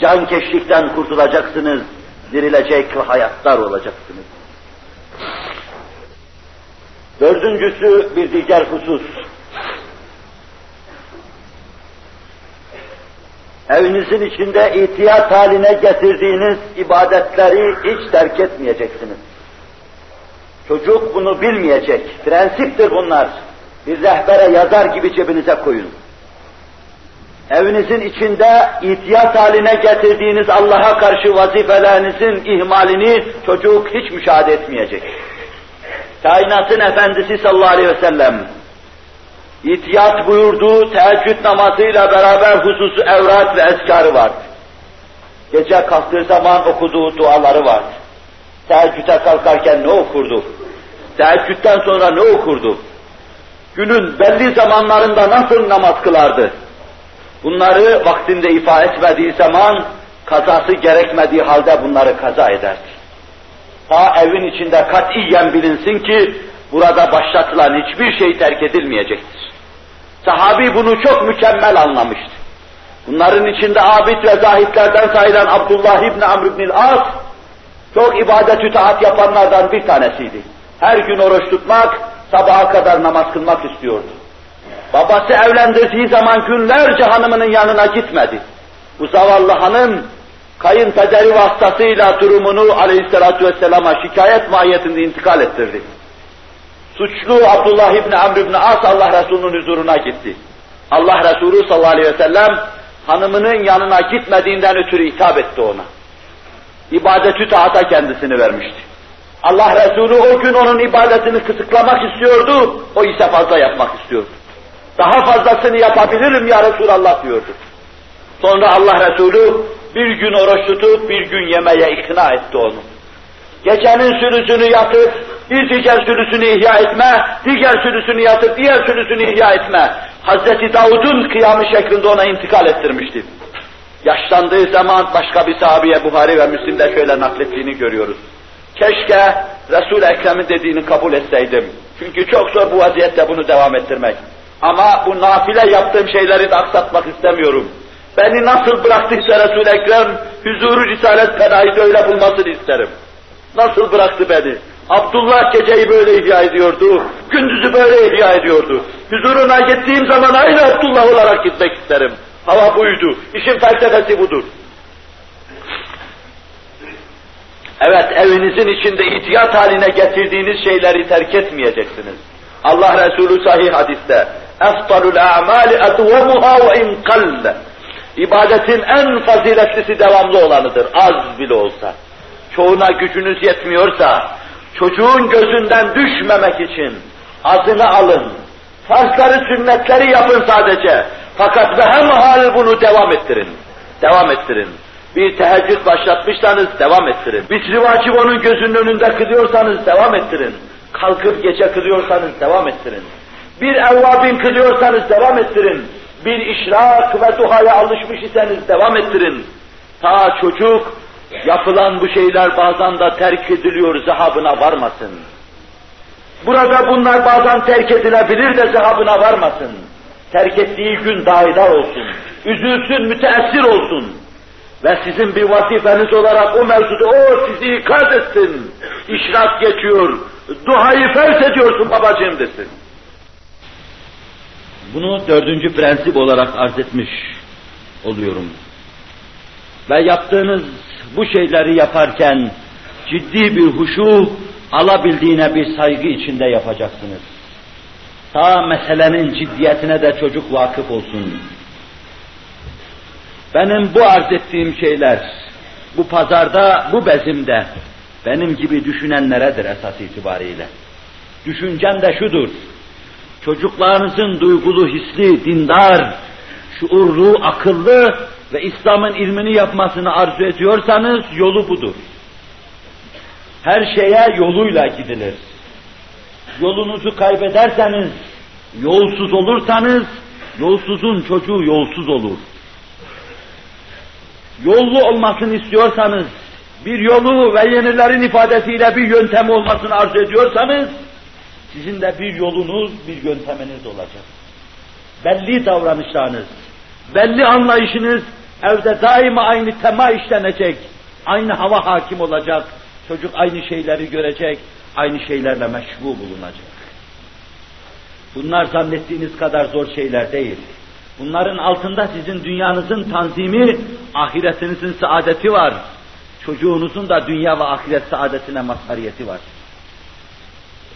Can keşlikten kurtulacaksınız, dirilecek ve hayatlar olacaksınız. Dördüncüsü bir diğer husus. Evinizin içinde ihtiyat haline getirdiğiniz ibadetleri hiç terk etmeyeceksiniz. Çocuk bunu bilmeyecek. Prensiptir bunlar. Bir rehbere yazar gibi cebinize koyun. Evinizin içinde ihtiyat haline getirdiğiniz Allah'a karşı vazifelerinizin ihmalini çocuk hiç müşahede etmeyecek. Kainatın Efendisi sallallahu aleyhi ve sellem İtiyat buyurduğu teheccüd namazıyla beraber hususu evrat ve eskarı var. Gece kalktığı zaman okuduğu duaları var. Teheccüde kalkarken ne okurdu? Teheccüden sonra ne okurdu? Günün belli zamanlarında nasıl namaz kılardı? Bunları vaktinde ifa etmediği zaman kazası gerekmediği halde bunları kaza ederdi. Ta evin içinde katiyen bilinsin ki burada başlatılan hiçbir şey terk edilmeyecektir. Sahabi bunu çok mükemmel anlamıştı. Bunların içinde abid ve zahitlerden sayılan Abdullah İbni Amr İbni As, çok ibadet-ü taat yapanlardan bir tanesiydi. Her gün oruç tutmak, sabaha kadar namaz kılmak istiyordu. Babası evlendirdiği zaman günlerce hanımının yanına gitmedi. Bu zavallı hanım, kayınpederi vasıtasıyla durumunu aleyhissalatu vesselama şikayet mahiyetinde intikal ettirdi. Suçlu Abdullah İbni Amr İbni As Allah Resulü'nün huzuruna gitti. Allah Resulü sallallahu aleyhi ve sellem hanımının yanına gitmediğinden ötürü hitap etti ona. İbadetü taata kendisini vermişti. Allah Resulü o gün onun ibadetini kısıklamak istiyordu, o ise fazla yapmak istiyordu. Daha fazlasını yapabilirim ya Resulallah diyordu. Sonra Allah Resulü bir gün oruç tutup bir gün yemeye ikna etti onu. Gecenin sürüsünü yatıp bir diğer sürüsünü ihya etme, diğer sürüsünü yatıp diğer sürüsünü ihya etme. Hazreti Davud'un kıyamı şeklinde ona intikal ettirmişti. Yaşlandığı zaman başka bir sahabeye Buhari ve Müslim'de şöyle naklettiğini görüyoruz. Keşke Resul-i Ekrem'in dediğini kabul etseydim. Çünkü çok zor bu vaziyette bunu devam ettirmek. Ama bu nafile yaptığım şeyleri de aksatmak istemiyorum. Beni nasıl bıraktıysa Resul-i Ekrem, huzuru Risalet Fena'yı öyle bulmasını isterim. Nasıl bıraktı beni? Abdullah geceyi böyle ihya ediyordu, gündüzü böyle ihya ediyordu. Huzuruna gittiğim zaman aynı Abdullah olarak gitmek isterim. Hava buydu, işin felsefesi budur. Evet, evinizin içinde ihtiyat haline getirdiğiniz şeyleri terk etmeyeceksiniz. Allah Resulü sahih hadiste, اَفْطَلُ الْاَعْمَالِ اَدْوَمُهَا وَاِنْ قَلَّ İbadetin en faziletlisi devamlı olanıdır, az bile olsa. Çoğuna gücünüz yetmiyorsa, çocuğun gözünden düşmemek için azını alın, farzları sünnetleri yapın sadece. Fakat hal bunu devam ettirin. Devam ettirin. Bir teheccüd başlatmışsanız devam ettirin. Bitri vacip onun gözünün önünde kılıyorsanız devam ettirin. Kalkıp gece kılıyorsanız devam ettirin. Bir evvabin kılıyorsanız devam ettirin. Bir işrak ve duhaya alışmış iseniz devam ettirin. Ta çocuk yapılan bu şeyler bazen de terk ediliyor zehabına varmasın. Burada bunlar bazen terk edilebilir de zehabına varmasın. Terk ettiği gün daidar olsun. Üzülsün, müteessir olsun. Ve sizin bir vazifeniz olarak o mevzuda o sizi ikaz etsin. İşrak geçiyor, duayı fers ediyorsun babacığım desin. Bunu dördüncü prensip olarak arz etmiş oluyorum. Ve yaptığınız bu şeyleri yaparken ciddi bir huşu alabildiğine bir saygı içinde yapacaksınız. Ta meselenin ciddiyetine de çocuk vakıf olsun. Benim bu arz ettiğim şeyler, bu pazarda, bu bezimde, benim gibi düşünenleredir esas itibariyle. Düşüncem de şudur, çocuklarınızın duygulu, hisli, dindar, şuurlu, akıllı ve İslam'ın ilmini yapmasını arzu ediyorsanız yolu budur. Her şeye yoluyla gidilir. Yolunuzu kaybederseniz, yolsuz olursanız, yolsuzun çocuğu yolsuz olur. Yollu olmasını istiyorsanız, bir yolu ve yenilerin ifadesiyle bir yöntem olmasını arzu ediyorsanız, sizin de bir yolunuz, bir yönteminiz olacak. Belli davranışlarınız, belli anlayışınız evde daima aynı tema işlenecek, aynı hava hakim olacak, çocuk aynı şeyleri görecek, aynı şeylerle meşgul bulunacak. Bunlar zannettiğiniz kadar zor şeyler değil. Bunların altında sizin dünyanızın tanzimi, ahiretinizin saadeti var. Çocuğunuzun da dünya ve ahiret saadetine mazhariyeti var.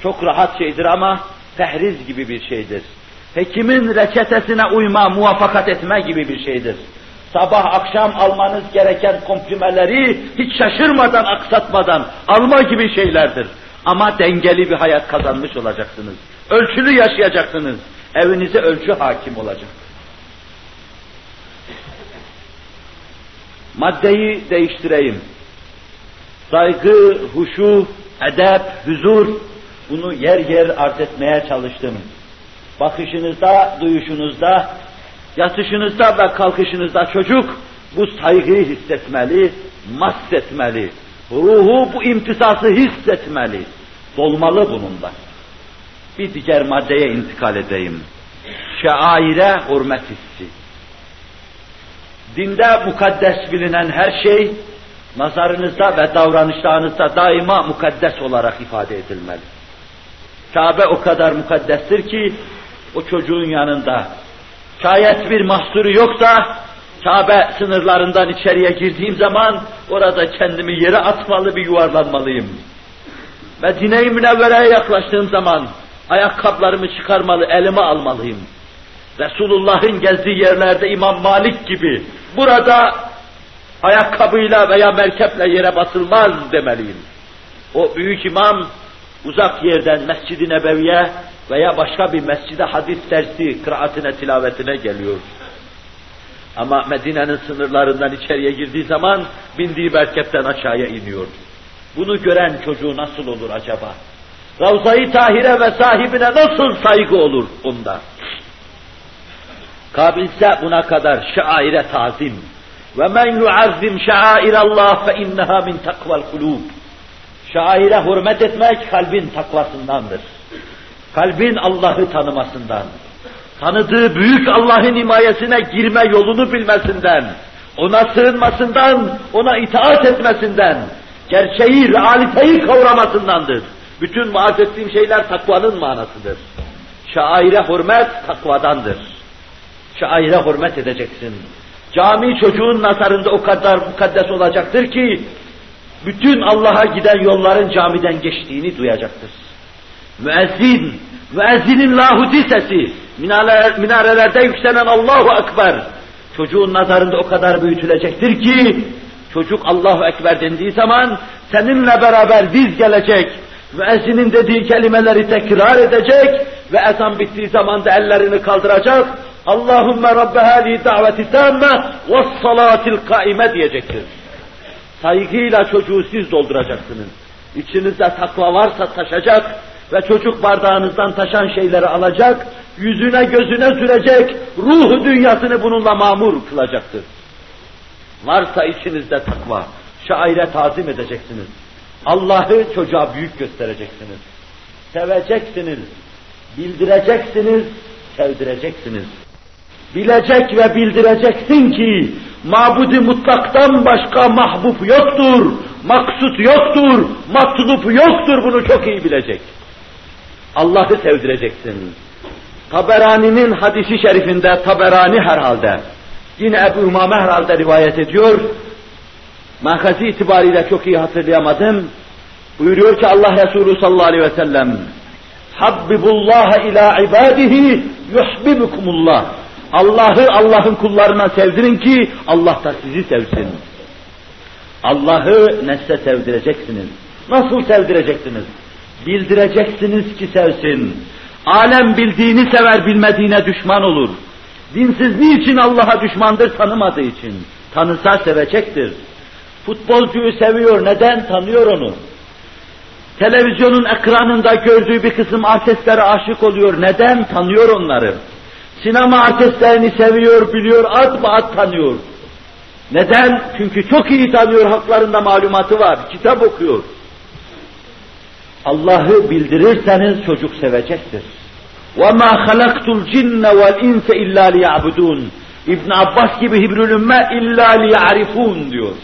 Çok rahat şeydir ama tehriz gibi bir şeydir. Hekimin reçetesine uyma, muvaffakat etme gibi bir şeydir. Sabah akşam almanız gereken komprimeleri hiç şaşırmadan, aksatmadan alma gibi şeylerdir. Ama dengeli bir hayat kazanmış olacaksınız. Ölçülü yaşayacaksınız. Evinize ölçü hakim olacak. Maddeyi değiştireyim. Saygı, huşu, edep, huzur, bunu yer yer arz etmeye çalıştım. Bakışınızda, duyuşunuzda, yatışınızda ve kalkışınızda çocuk bu saygıyı hissetmeli, mahsetmeli. Ruhu bu imtisası hissetmeli. Dolmalı bununla. Bir diğer maddeye intikal edeyim. Şaire hürmet hissi. Dinde mukaddes bilinen her şey, nazarınızda ve davranışlarınızda daima mukaddes olarak ifade edilmeli. Kabe o kadar mukaddestir ki, o çocuğun yanında, şayet bir mahsuru yoksa, Kabe sınırlarından içeriye girdiğim zaman, orada kendimi yere atmalı bir yuvarlanmalıyım. Medine-i Münevvere'ye yaklaştığım zaman, ayakkabılarımı çıkarmalı, elime almalıyım. Resulullah'ın gezdiği yerlerde İmam Malik gibi, burada ayakkabıyla veya merkeple yere basılmaz demeliyim. O büyük imam uzak yerden Mescid-i Nebevi'ye veya başka bir mescide hadis dersi, kıraatine, tilavetine geliyor. Ama Medine'nin sınırlarından içeriye girdiği zaman bindiği merkepten aşağıya iniyor. Bunu gören çocuğu nasıl olur acaba? Ravza-i Tahire ve sahibine nasıl saygı olur onda? Kabilse buna kadar şaire tazim. Ve men yuazzim şairallah fe inneha min takval kulub. Şaire hürmet etmek kalbin takvasındandır. Kalbin Allah'ı tanımasından, tanıdığı büyük Allah'ın himayesine girme yolunu bilmesinden, ona sığınmasından, ona itaat etmesinden, gerçeği, realiteyi kavramasındandır. Bütün vaaz ettiğim şeyler takvanın manasıdır. Şaire hürmet takvadandır. Şaire hürmet edeceksin. Cami çocuğun nazarında o kadar mukaddes olacaktır ki, bütün Allah'a giden yolların camiden geçtiğini duyacaktır. Müezzin, müezzinin lahuti sesi, minareler, minarelerde yükselen Allahu Ekber, çocuğun nazarında o kadar büyütülecektir ki, çocuk Allahu Ekber dendiği zaman, seninle beraber diz gelecek, müezzinin dediği kelimeleri tekrar edecek ve ezan bittiği zaman da ellerini kaldıracak, Allahümme Rabbe hâzi daveti tâmme ve salâtil kaime diyecektir. Saygıyla çocuğu siz dolduracaksınız. İçinizde takva varsa taşacak ve çocuk bardağınızdan taşan şeyleri alacak, yüzüne gözüne sürecek, ruhu dünyasını bununla mamur kılacaktır. Varsa içinizde takva, şaire tazim edeceksiniz. Allah'ı çocuğa büyük göstereceksiniz. Seveceksiniz, bildireceksiniz, sevdireceksiniz. Bilecek ve bildireceksin ki mabudi mutlaktan başka mahbub yoktur, maksut yoktur, matlup yoktur bunu çok iyi bilecek. Allah'ı sevdireceksin. Taberani'nin hadisi şerifinde, Taberani herhalde, yine Ebu Umame herhalde rivayet ediyor, makazi itibariyle çok iyi hatırlayamadım, buyuruyor ki Allah Resulü sallallahu aleyhi ve sellem, Habbibullah ila ibadihi yuhbibukumullah. Allah'ı Allah'ın kullarına sevdirin ki Allah da sizi sevsin. Allah'ı nesle sevdireceksiniz. Nasıl sevdireceksiniz? Bildireceksiniz ki sevsin. Alem bildiğini sever, bilmediğine düşman olur. Dinsiz niçin Allah'a düşmandır? Tanımadığı için. Tanısa sevecektir. Futbolcuyu seviyor, neden? Tanıyor onu. Televizyonun ekranında gördüğü bir kısım artistlere aşık oluyor, neden? Tanıyor onları. Sinema artistlerini seviyor, biliyor, ad ad tanıyor. Neden? Çünkü çok iyi tanıyor, haklarında malumatı var, kitap okuyor. Allah'ı bildirirseniz çocuk sevecektir. وَمَا خَلَقْتُ الْجِنَّ وَالْاِنْسَ اِلَّا لِيَعْبُدُونَ İbn Abbas gibi Hibrül Ümme illa liyarifun diyor.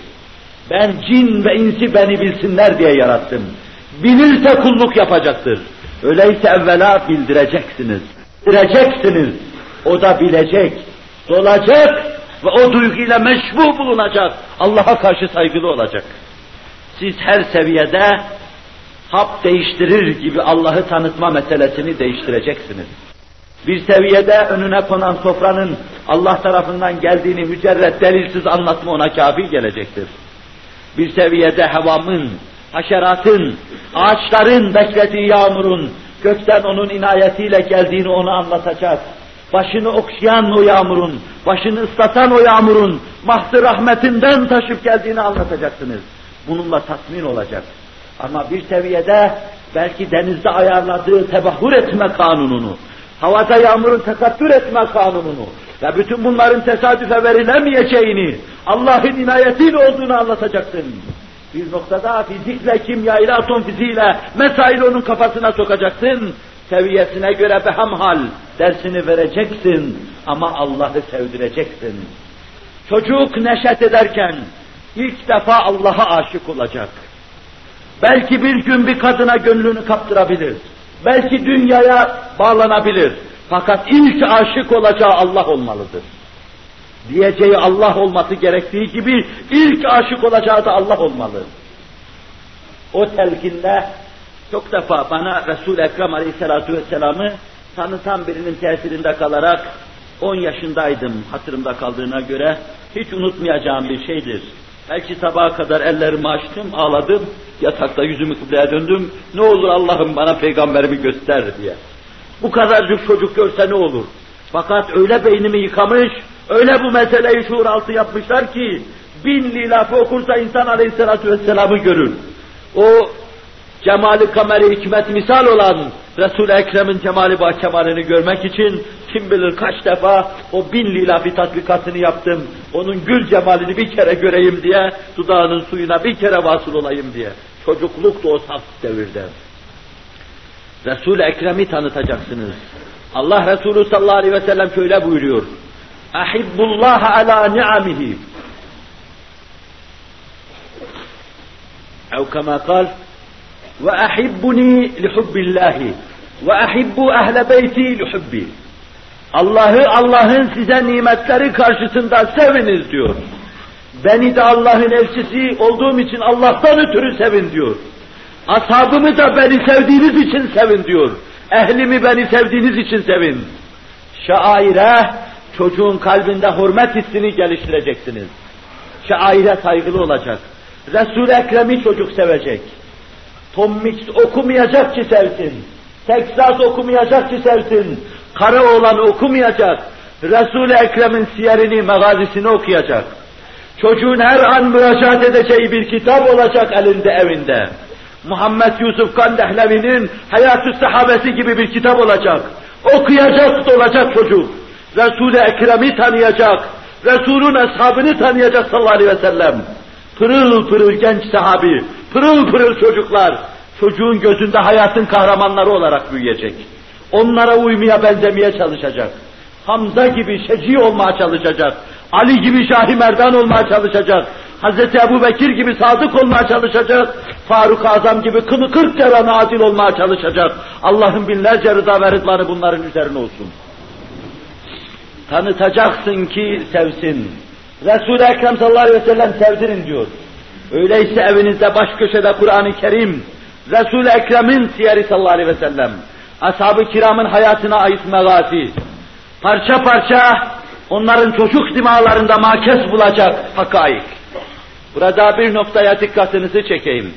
Ben cin ve insi beni bilsinler diye yarattım. Bilirse kulluk yapacaktır. Öyleyse evvela bildireceksiniz. Bildireceksiniz. O da bilecek, dolacak ve o duyguyla meşbu bulunacak. Allah'a karşı saygılı olacak. Siz her seviyede hap değiştirir gibi Allah'ı tanıtma meselesini değiştireceksiniz. Bir seviyede önüne konan sofranın Allah tarafından geldiğini mücerret delilsiz anlatma ona kafi gelecektir. Bir seviyede hevamın, haşeratın, ağaçların beklediği yağmurun, gökten onun inayetiyle geldiğini ona anlatacak. Başını okşayan o yağmurun, başını ıslatan o yağmurun, mahzı rahmetinden taşıp geldiğini anlatacaksınız. Bununla tatmin olacak. Ama bir seviyede belki denizde ayarladığı tebahür etme kanununu, havada yağmurun tekattür etme kanununu ve bütün bunların tesadüfe verilemeyeceğini, Allah'ın inayetiyle olduğunu anlatacaksın. Bir noktada fizikle, kimyayla, atom fiziğiyle mesail onun kafasına sokacaksın. Seviyesine göre behemhal dersini vereceksin ama Allah'ı sevdireceksin. Çocuk neşet ederken ilk defa Allah'a aşık olacak. Belki bir gün bir kadına gönlünü kaptırabilir. Belki dünyaya bağlanabilir. Fakat ilk aşık olacağı Allah olmalıdır. Diyeceği Allah olması gerektiği gibi ilk aşık olacağı da Allah olmalı. O telkinde çok defa bana Resul-i Ekrem Aleyhisselatü Vesselam'ı tanıtan birinin tesirinde kalarak 10 yaşındaydım hatırımda kaldığına göre hiç unutmayacağım bir şeydir. Belki sabaha kadar ellerimi açtım, ağladım, yatakta yüzümü kıbleye döndüm, ne olur Allah'ım bana peygamberimi göster diye. Bu kadarcık çocuk görse ne olur? Fakat öyle beynimi yıkamış, öyle bu meseleyi şuur altı yapmışlar ki, bin lilafı okursa insan aleyhissalatü vesselam'ı görür. O cemali kameri hikmet misal olan Resul-i Ekrem'in cemali bah kemalini görmek için kim bilir kaç defa o bin lila lilafi tatbikatını yaptım, onun gül cemalini bir kere göreyim diye, dudağının suyuna bir kere vasıl olayım diye. Çocukluk da o saf devirde. Resul-i Ekrem'i tanıtacaksınız. Allah Resulü sallallahu aleyhi ve sellem şöyle buyuruyor. Ahibbullah ala ni'amihi. Ev kema kal, وأحبني لحب الله وأحب أهل بيتي لحبي Allah'ı Allah'ın size nimetleri karşısında seviniz diyor. Beni de Allah'ın elçisi olduğum için Allah'tan ötürü sevin diyor. Ashabımı da beni sevdiğiniz için sevin diyor. Ehlimi beni sevdiğiniz için sevin. Şaire, çocuğun kalbinde hürmet hissini geliştireceksiniz. Şaire saygılı olacak. Resul-i Ekrem'i çocuk sevecek. Tom Mix okumayacak ki sevsin. Texas okumayacak ki sevsin. Karaoğlan okumayacak. Resul-i Ekrem'in siyerini, megazisini okuyacak. Çocuğun her an müracaat edeceği bir kitap olacak elinde evinde. Muhammed Yusuf Kandehlevi'nin Hayat-ı Sahabesi gibi bir kitap olacak. Okuyacak olacak çocuk. Resul-i Ekrem'i tanıyacak. Resul'ün ashabını tanıyacak sallallahu aleyhi ve sellem. Pırıl pırıl genç sahabi, pırıl pırıl çocuklar, çocuğun gözünde hayatın kahramanları olarak büyüyecek. Onlara uymaya benzemeye çalışacak. Hamza gibi şeci olmaya çalışacak. Ali gibi Şahi Merdan olmaya çalışacak. Hazreti Ebu Bekir gibi sadık olmaya çalışacak. Faruk Azam gibi kılı kırk kere adil olmaya çalışacak. Allah'ın binlerce rıza ve rıdvanı bunların üzerine olsun. Tanıtacaksın ki sevsin. Resul-i Ekrem sallallahu aleyhi ve sellem sevdirin diyor. Öyleyse evinizde baş köşede Kur'an-ı Kerim, Resul-i Ekrem'in siyeri sallallahu aleyhi ve sellem, ashab-ı kiramın hayatına ait megazi, parça parça onların çocuk dimalarında makes bulacak hakaik. Burada bir noktaya dikkatinizi çekeyim.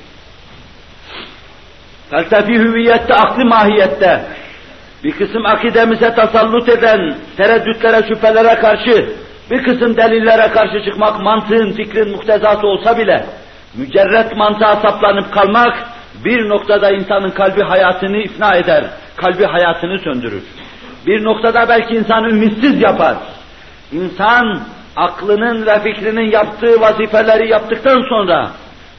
Felsefi hüviyette, aklı mahiyette, bir kısım akidemize tasallut eden tereddütlere, şüphelere karşı, bir kısım delillere karşı çıkmak mantığın, fikrin muhtezası olsa bile, mücerret mantığa saplanıp kalmak, bir noktada insanın kalbi hayatını ifna eder, kalbi hayatını söndürür. Bir noktada belki insanı ümitsiz yapar. İnsan aklının ve fikrinin yaptığı vazifeleri yaptıktan sonra,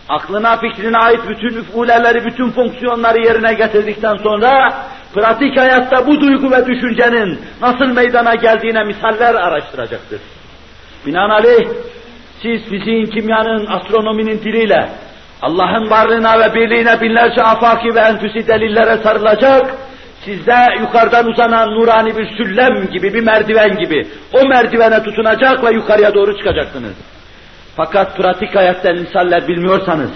aklına fikrine ait bütün üfuleleri, bütün fonksiyonları yerine getirdikten sonra, pratik hayatta bu duygu ve düşüncenin nasıl meydana geldiğine misaller araştıracaktır. Binaenaleyh, siz fiziğin, kimyanın, astronominin diliyle, Allah'ın varlığına ve birliğine binlerce afaki ve enfüsi delillere sarılacak, sizde yukarıdan uzanan nurani bir süllem gibi, bir merdiven gibi, o merdivene tutunacak ve yukarıya doğru çıkacaksınız. Fakat pratik hayatta misaller bilmiyorsanız,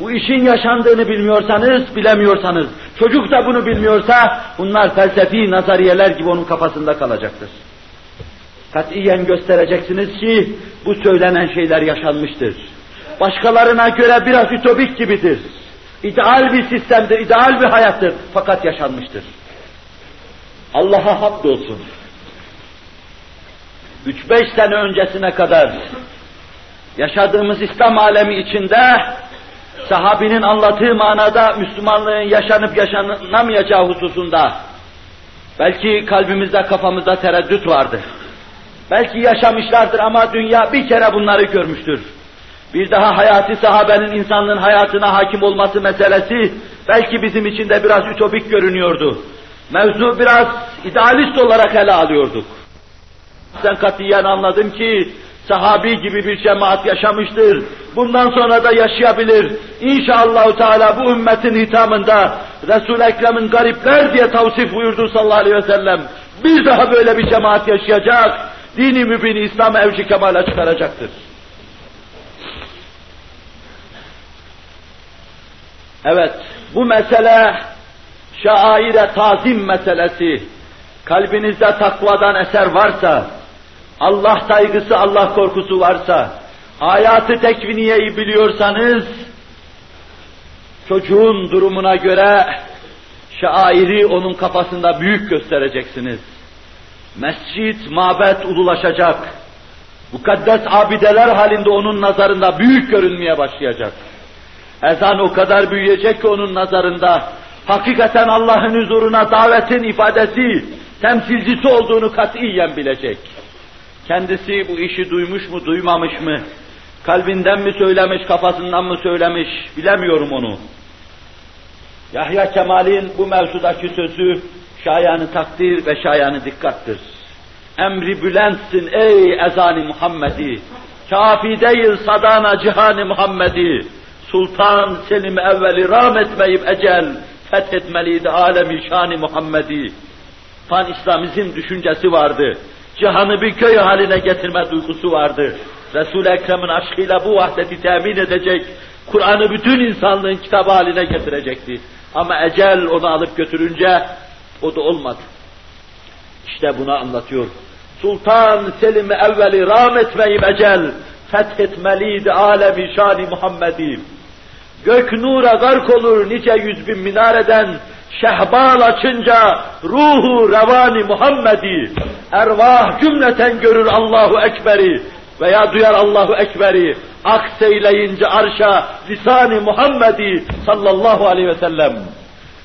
bu işin yaşandığını bilmiyorsanız, bilemiyorsanız, çocuk da bunu bilmiyorsa, bunlar felsefi nazariyeler gibi onun kafasında kalacaktır. Katiyen göstereceksiniz ki, bu söylenen şeyler yaşanmıştır. Başkalarına göre biraz ütopik gibidir. İdeal bir sistemdir, ideal bir hayattır. Fakat yaşanmıştır. Allah'a hamdolsun. Üç beş sene öncesine kadar yaşadığımız İslam alemi içinde sahabinin anlattığı manada Müslümanlığın yaşanıp yaşanamayacağı hususunda belki kalbimizde kafamızda tereddüt vardı. Belki yaşamışlardır ama dünya bir kere bunları görmüştür. Bir daha hayati sahabenin insanlığın hayatına hakim olması meselesi belki bizim için de biraz ütopik görünüyordu. Mevzu biraz idealist olarak ele alıyorduk. Sen katiyen anladım ki sahabi gibi bir cemaat yaşamıştır. Bundan sonra da yaşayabilir. İnşallah Teala bu ümmetin hitamında Resul-i Ekrem'in garipler diye tavsif buyurdu sallallahu aleyhi ve sellem. Bir daha böyle bir cemaat yaşayacak. Dini mübin İslam evci kemale çıkaracaktır. Evet, bu mesele şaire tazim meselesi. Kalbinizde takvadan eser varsa, Allah saygısı, Allah korkusu varsa, hayatı tekviniyeyi biliyorsanız, çocuğun durumuna göre şairi onun kafasında büyük göstereceksiniz. Mescit, mabet ululaşacak. Mukaddes abideler halinde onun nazarında büyük görünmeye başlayacak. Ezan o kadar büyüyecek ki onun nazarında hakikaten Allah'ın huzuruna davetin ifadesi, temsilcisi olduğunu katiyen bilecek. Kendisi bu işi duymuş mu, duymamış mı? Kalbinden mi söylemiş, kafasından mı söylemiş, bilemiyorum onu. Yahya Kemal'in bu mevzudaki sözü şayanı takdir ve şayanı dikkattır. Emri bülentsin ey ezani Muhammedi, kafi değil sadana cihanı Muhammedi, Sultan Selim evveli ram etmeyip ecel fethetmeliydi alemi şani Muhammedi. Pan İslamizm düşüncesi vardı. Cihanı bir köy haline getirme duygusu vardı. Resul-i Ekrem'in aşkıyla bu vahdeti temin edecek, Kur'an'ı bütün insanlığın kitabı haline getirecekti. Ama ecel onu alıp götürünce o da olmadı. İşte bunu anlatıyor. Sultan Selim'i evveli ram etmeyip ecel fethetmeliydi alemi şani Muhammed'i. Gök nura gark olur nice yüz bin minareden, şehbal açınca ruhu revani Muhammed'i, ervah cümleten görür Allahu Ekber'i veya duyar Allahu Ekber'i, akseyleyince arşa lisani Muhammed'i sallallahu aleyhi ve sellem.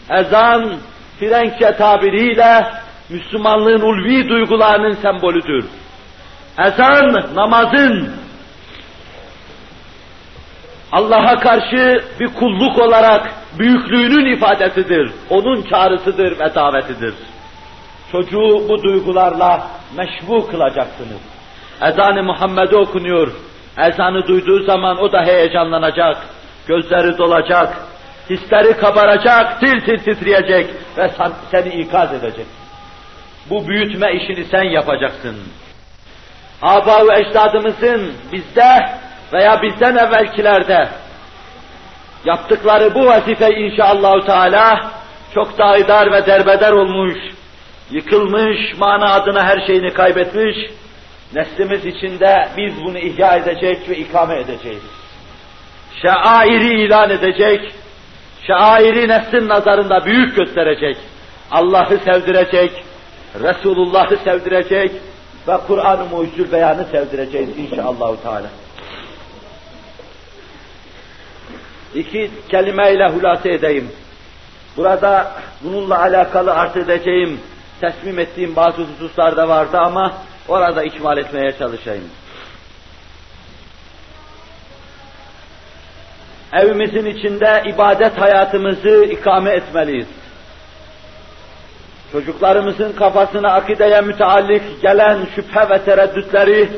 Ezan, Frenkçe tabiriyle Müslümanlığın ulvi duygularının sembolüdür. Ezan, namazın, Allah'a karşı bir kulluk olarak büyüklüğünün ifadesidir. Onun çağrısıdır ve davetidir. Çocuğu bu duygularla meşbu kılacaksınız. Ezan-ı Muhammed'e okunuyor. Ezanı duyduğu zaman o da heyecanlanacak, gözleri dolacak, hisleri kabaracak, tir tir titreyecek ve seni ikaz edecek. Bu büyütme işini sen yapacaksın. Aba ve ecdadımızın bizde veya bizden evvelkilerde yaptıkları bu vazife inşallah Teala çok daidar ve derbeder olmuş, yıkılmış, mana adına her şeyini kaybetmiş, neslimiz içinde biz bunu ihya edecek ve ikame edeceğiz. Şairi ilan edecek, şairi neslin nazarında büyük gösterecek, Allah'ı sevdirecek, Resulullah'ı sevdirecek ve Kur'an-ı Mucizül Beyan'ı sevdireceğiz inşallah Teala. İki kelimeyle hulasa edeyim. Burada bununla alakalı arz edeceğim, teslim ettiğim bazı hususlar da vardı ama orada ikmal etmeye çalışayım. Evimizin içinde ibadet hayatımızı ikame etmeliyiz. Çocuklarımızın kafasına akideye müteallik gelen şüphe ve tereddütleri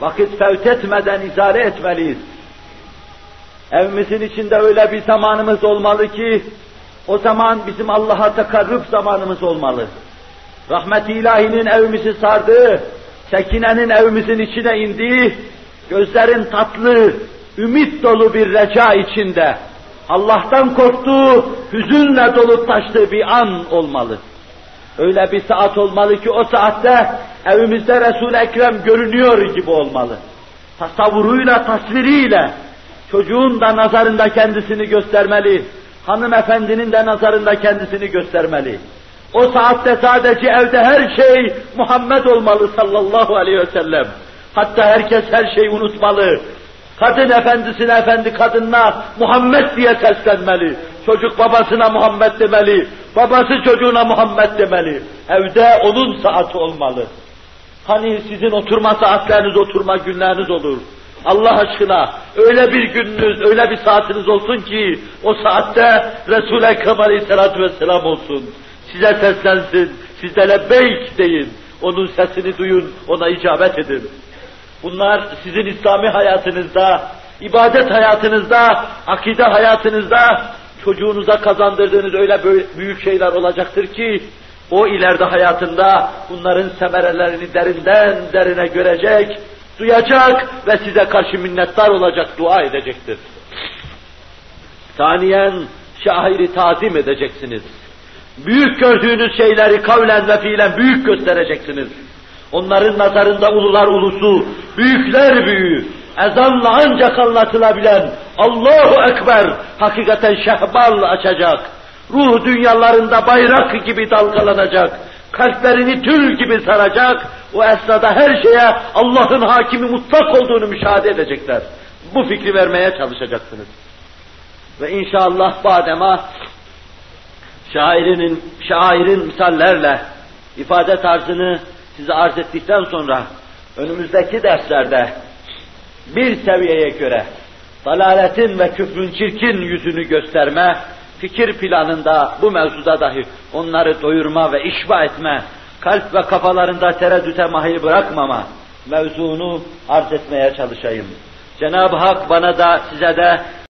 vakit fevt etmeden izale etmeliyiz. Evimizin içinde öyle bir zamanımız olmalı ki, o zaman bizim Allah'a takarruf zamanımız olmalı. Rahmet-i ilahinin evimizi sardığı, sekinenin evimizin içine indiği, gözlerin tatlı, ümit dolu bir reca içinde, Allah'tan korktuğu, hüzünle dolup taştığı bir an olmalı. Öyle bir saat olmalı ki o saatte evimizde Resul-i Ekrem görünüyor gibi olmalı. Tasavvuruyla, tasviriyle, çocuğun da nazarında kendisini göstermeli, hanımefendinin de nazarında kendisini göstermeli. O saatte sadece evde her şey Muhammed olmalı sallallahu aleyhi ve sellem. Hatta herkes her şeyi unutmalı. Kadın efendisine efendi kadınına Muhammed diye seslenmeli. Çocuk babasına Muhammed demeli. Babası çocuğuna Muhammed demeli. Evde onun saati olmalı. Hani sizin oturma saatleriniz, oturma günleriniz olur. Allah aşkına öyle bir gününüz, öyle bir saatiniz olsun ki o saatte Resul-i Ekrem Aleyhisselatü Vesselam olsun. Size seslensin, siz de deyin. Onun sesini duyun, ona icabet edin. Bunlar sizin İslami hayatınızda, ibadet hayatınızda, akide hayatınızda çocuğunuza kazandırdığınız öyle büyük şeyler olacaktır ki o ileride hayatında bunların semerelerini derinden derine görecek, duyacak ve size karşı minnettar olacak, dua edecektir. Saniyen şairi tazim edeceksiniz. Büyük gördüğünüz şeyleri kavlen ve fiilen büyük göstereceksiniz. Onların nazarında ulular ulusu, büyükler büyüğü, ezanla ancak anlatılabilen Allahu Ekber hakikaten şehbal açacak. Ruh dünyalarında bayrak gibi dalgalanacak. Kalplerini tül gibi saracak. O esnada her şeye Allah'ın hakimi mutlak olduğunu müşahede edecekler. Bu fikri vermeye çalışacaksınız. Ve inşallah badema şairinin, şairin misallerle ifade tarzını size arz ettikten sonra önümüzdeki derslerde bir seviyeye göre dalaletin ve küfrün çirkin yüzünü gösterme, fikir planında bu mevzuda dahi onları doyurma ve işba etme, kalp ve kafalarında tereddüte mahil bırakmama mevzunu arz etmeye çalışayım. Cenab-ı Hak bana da size de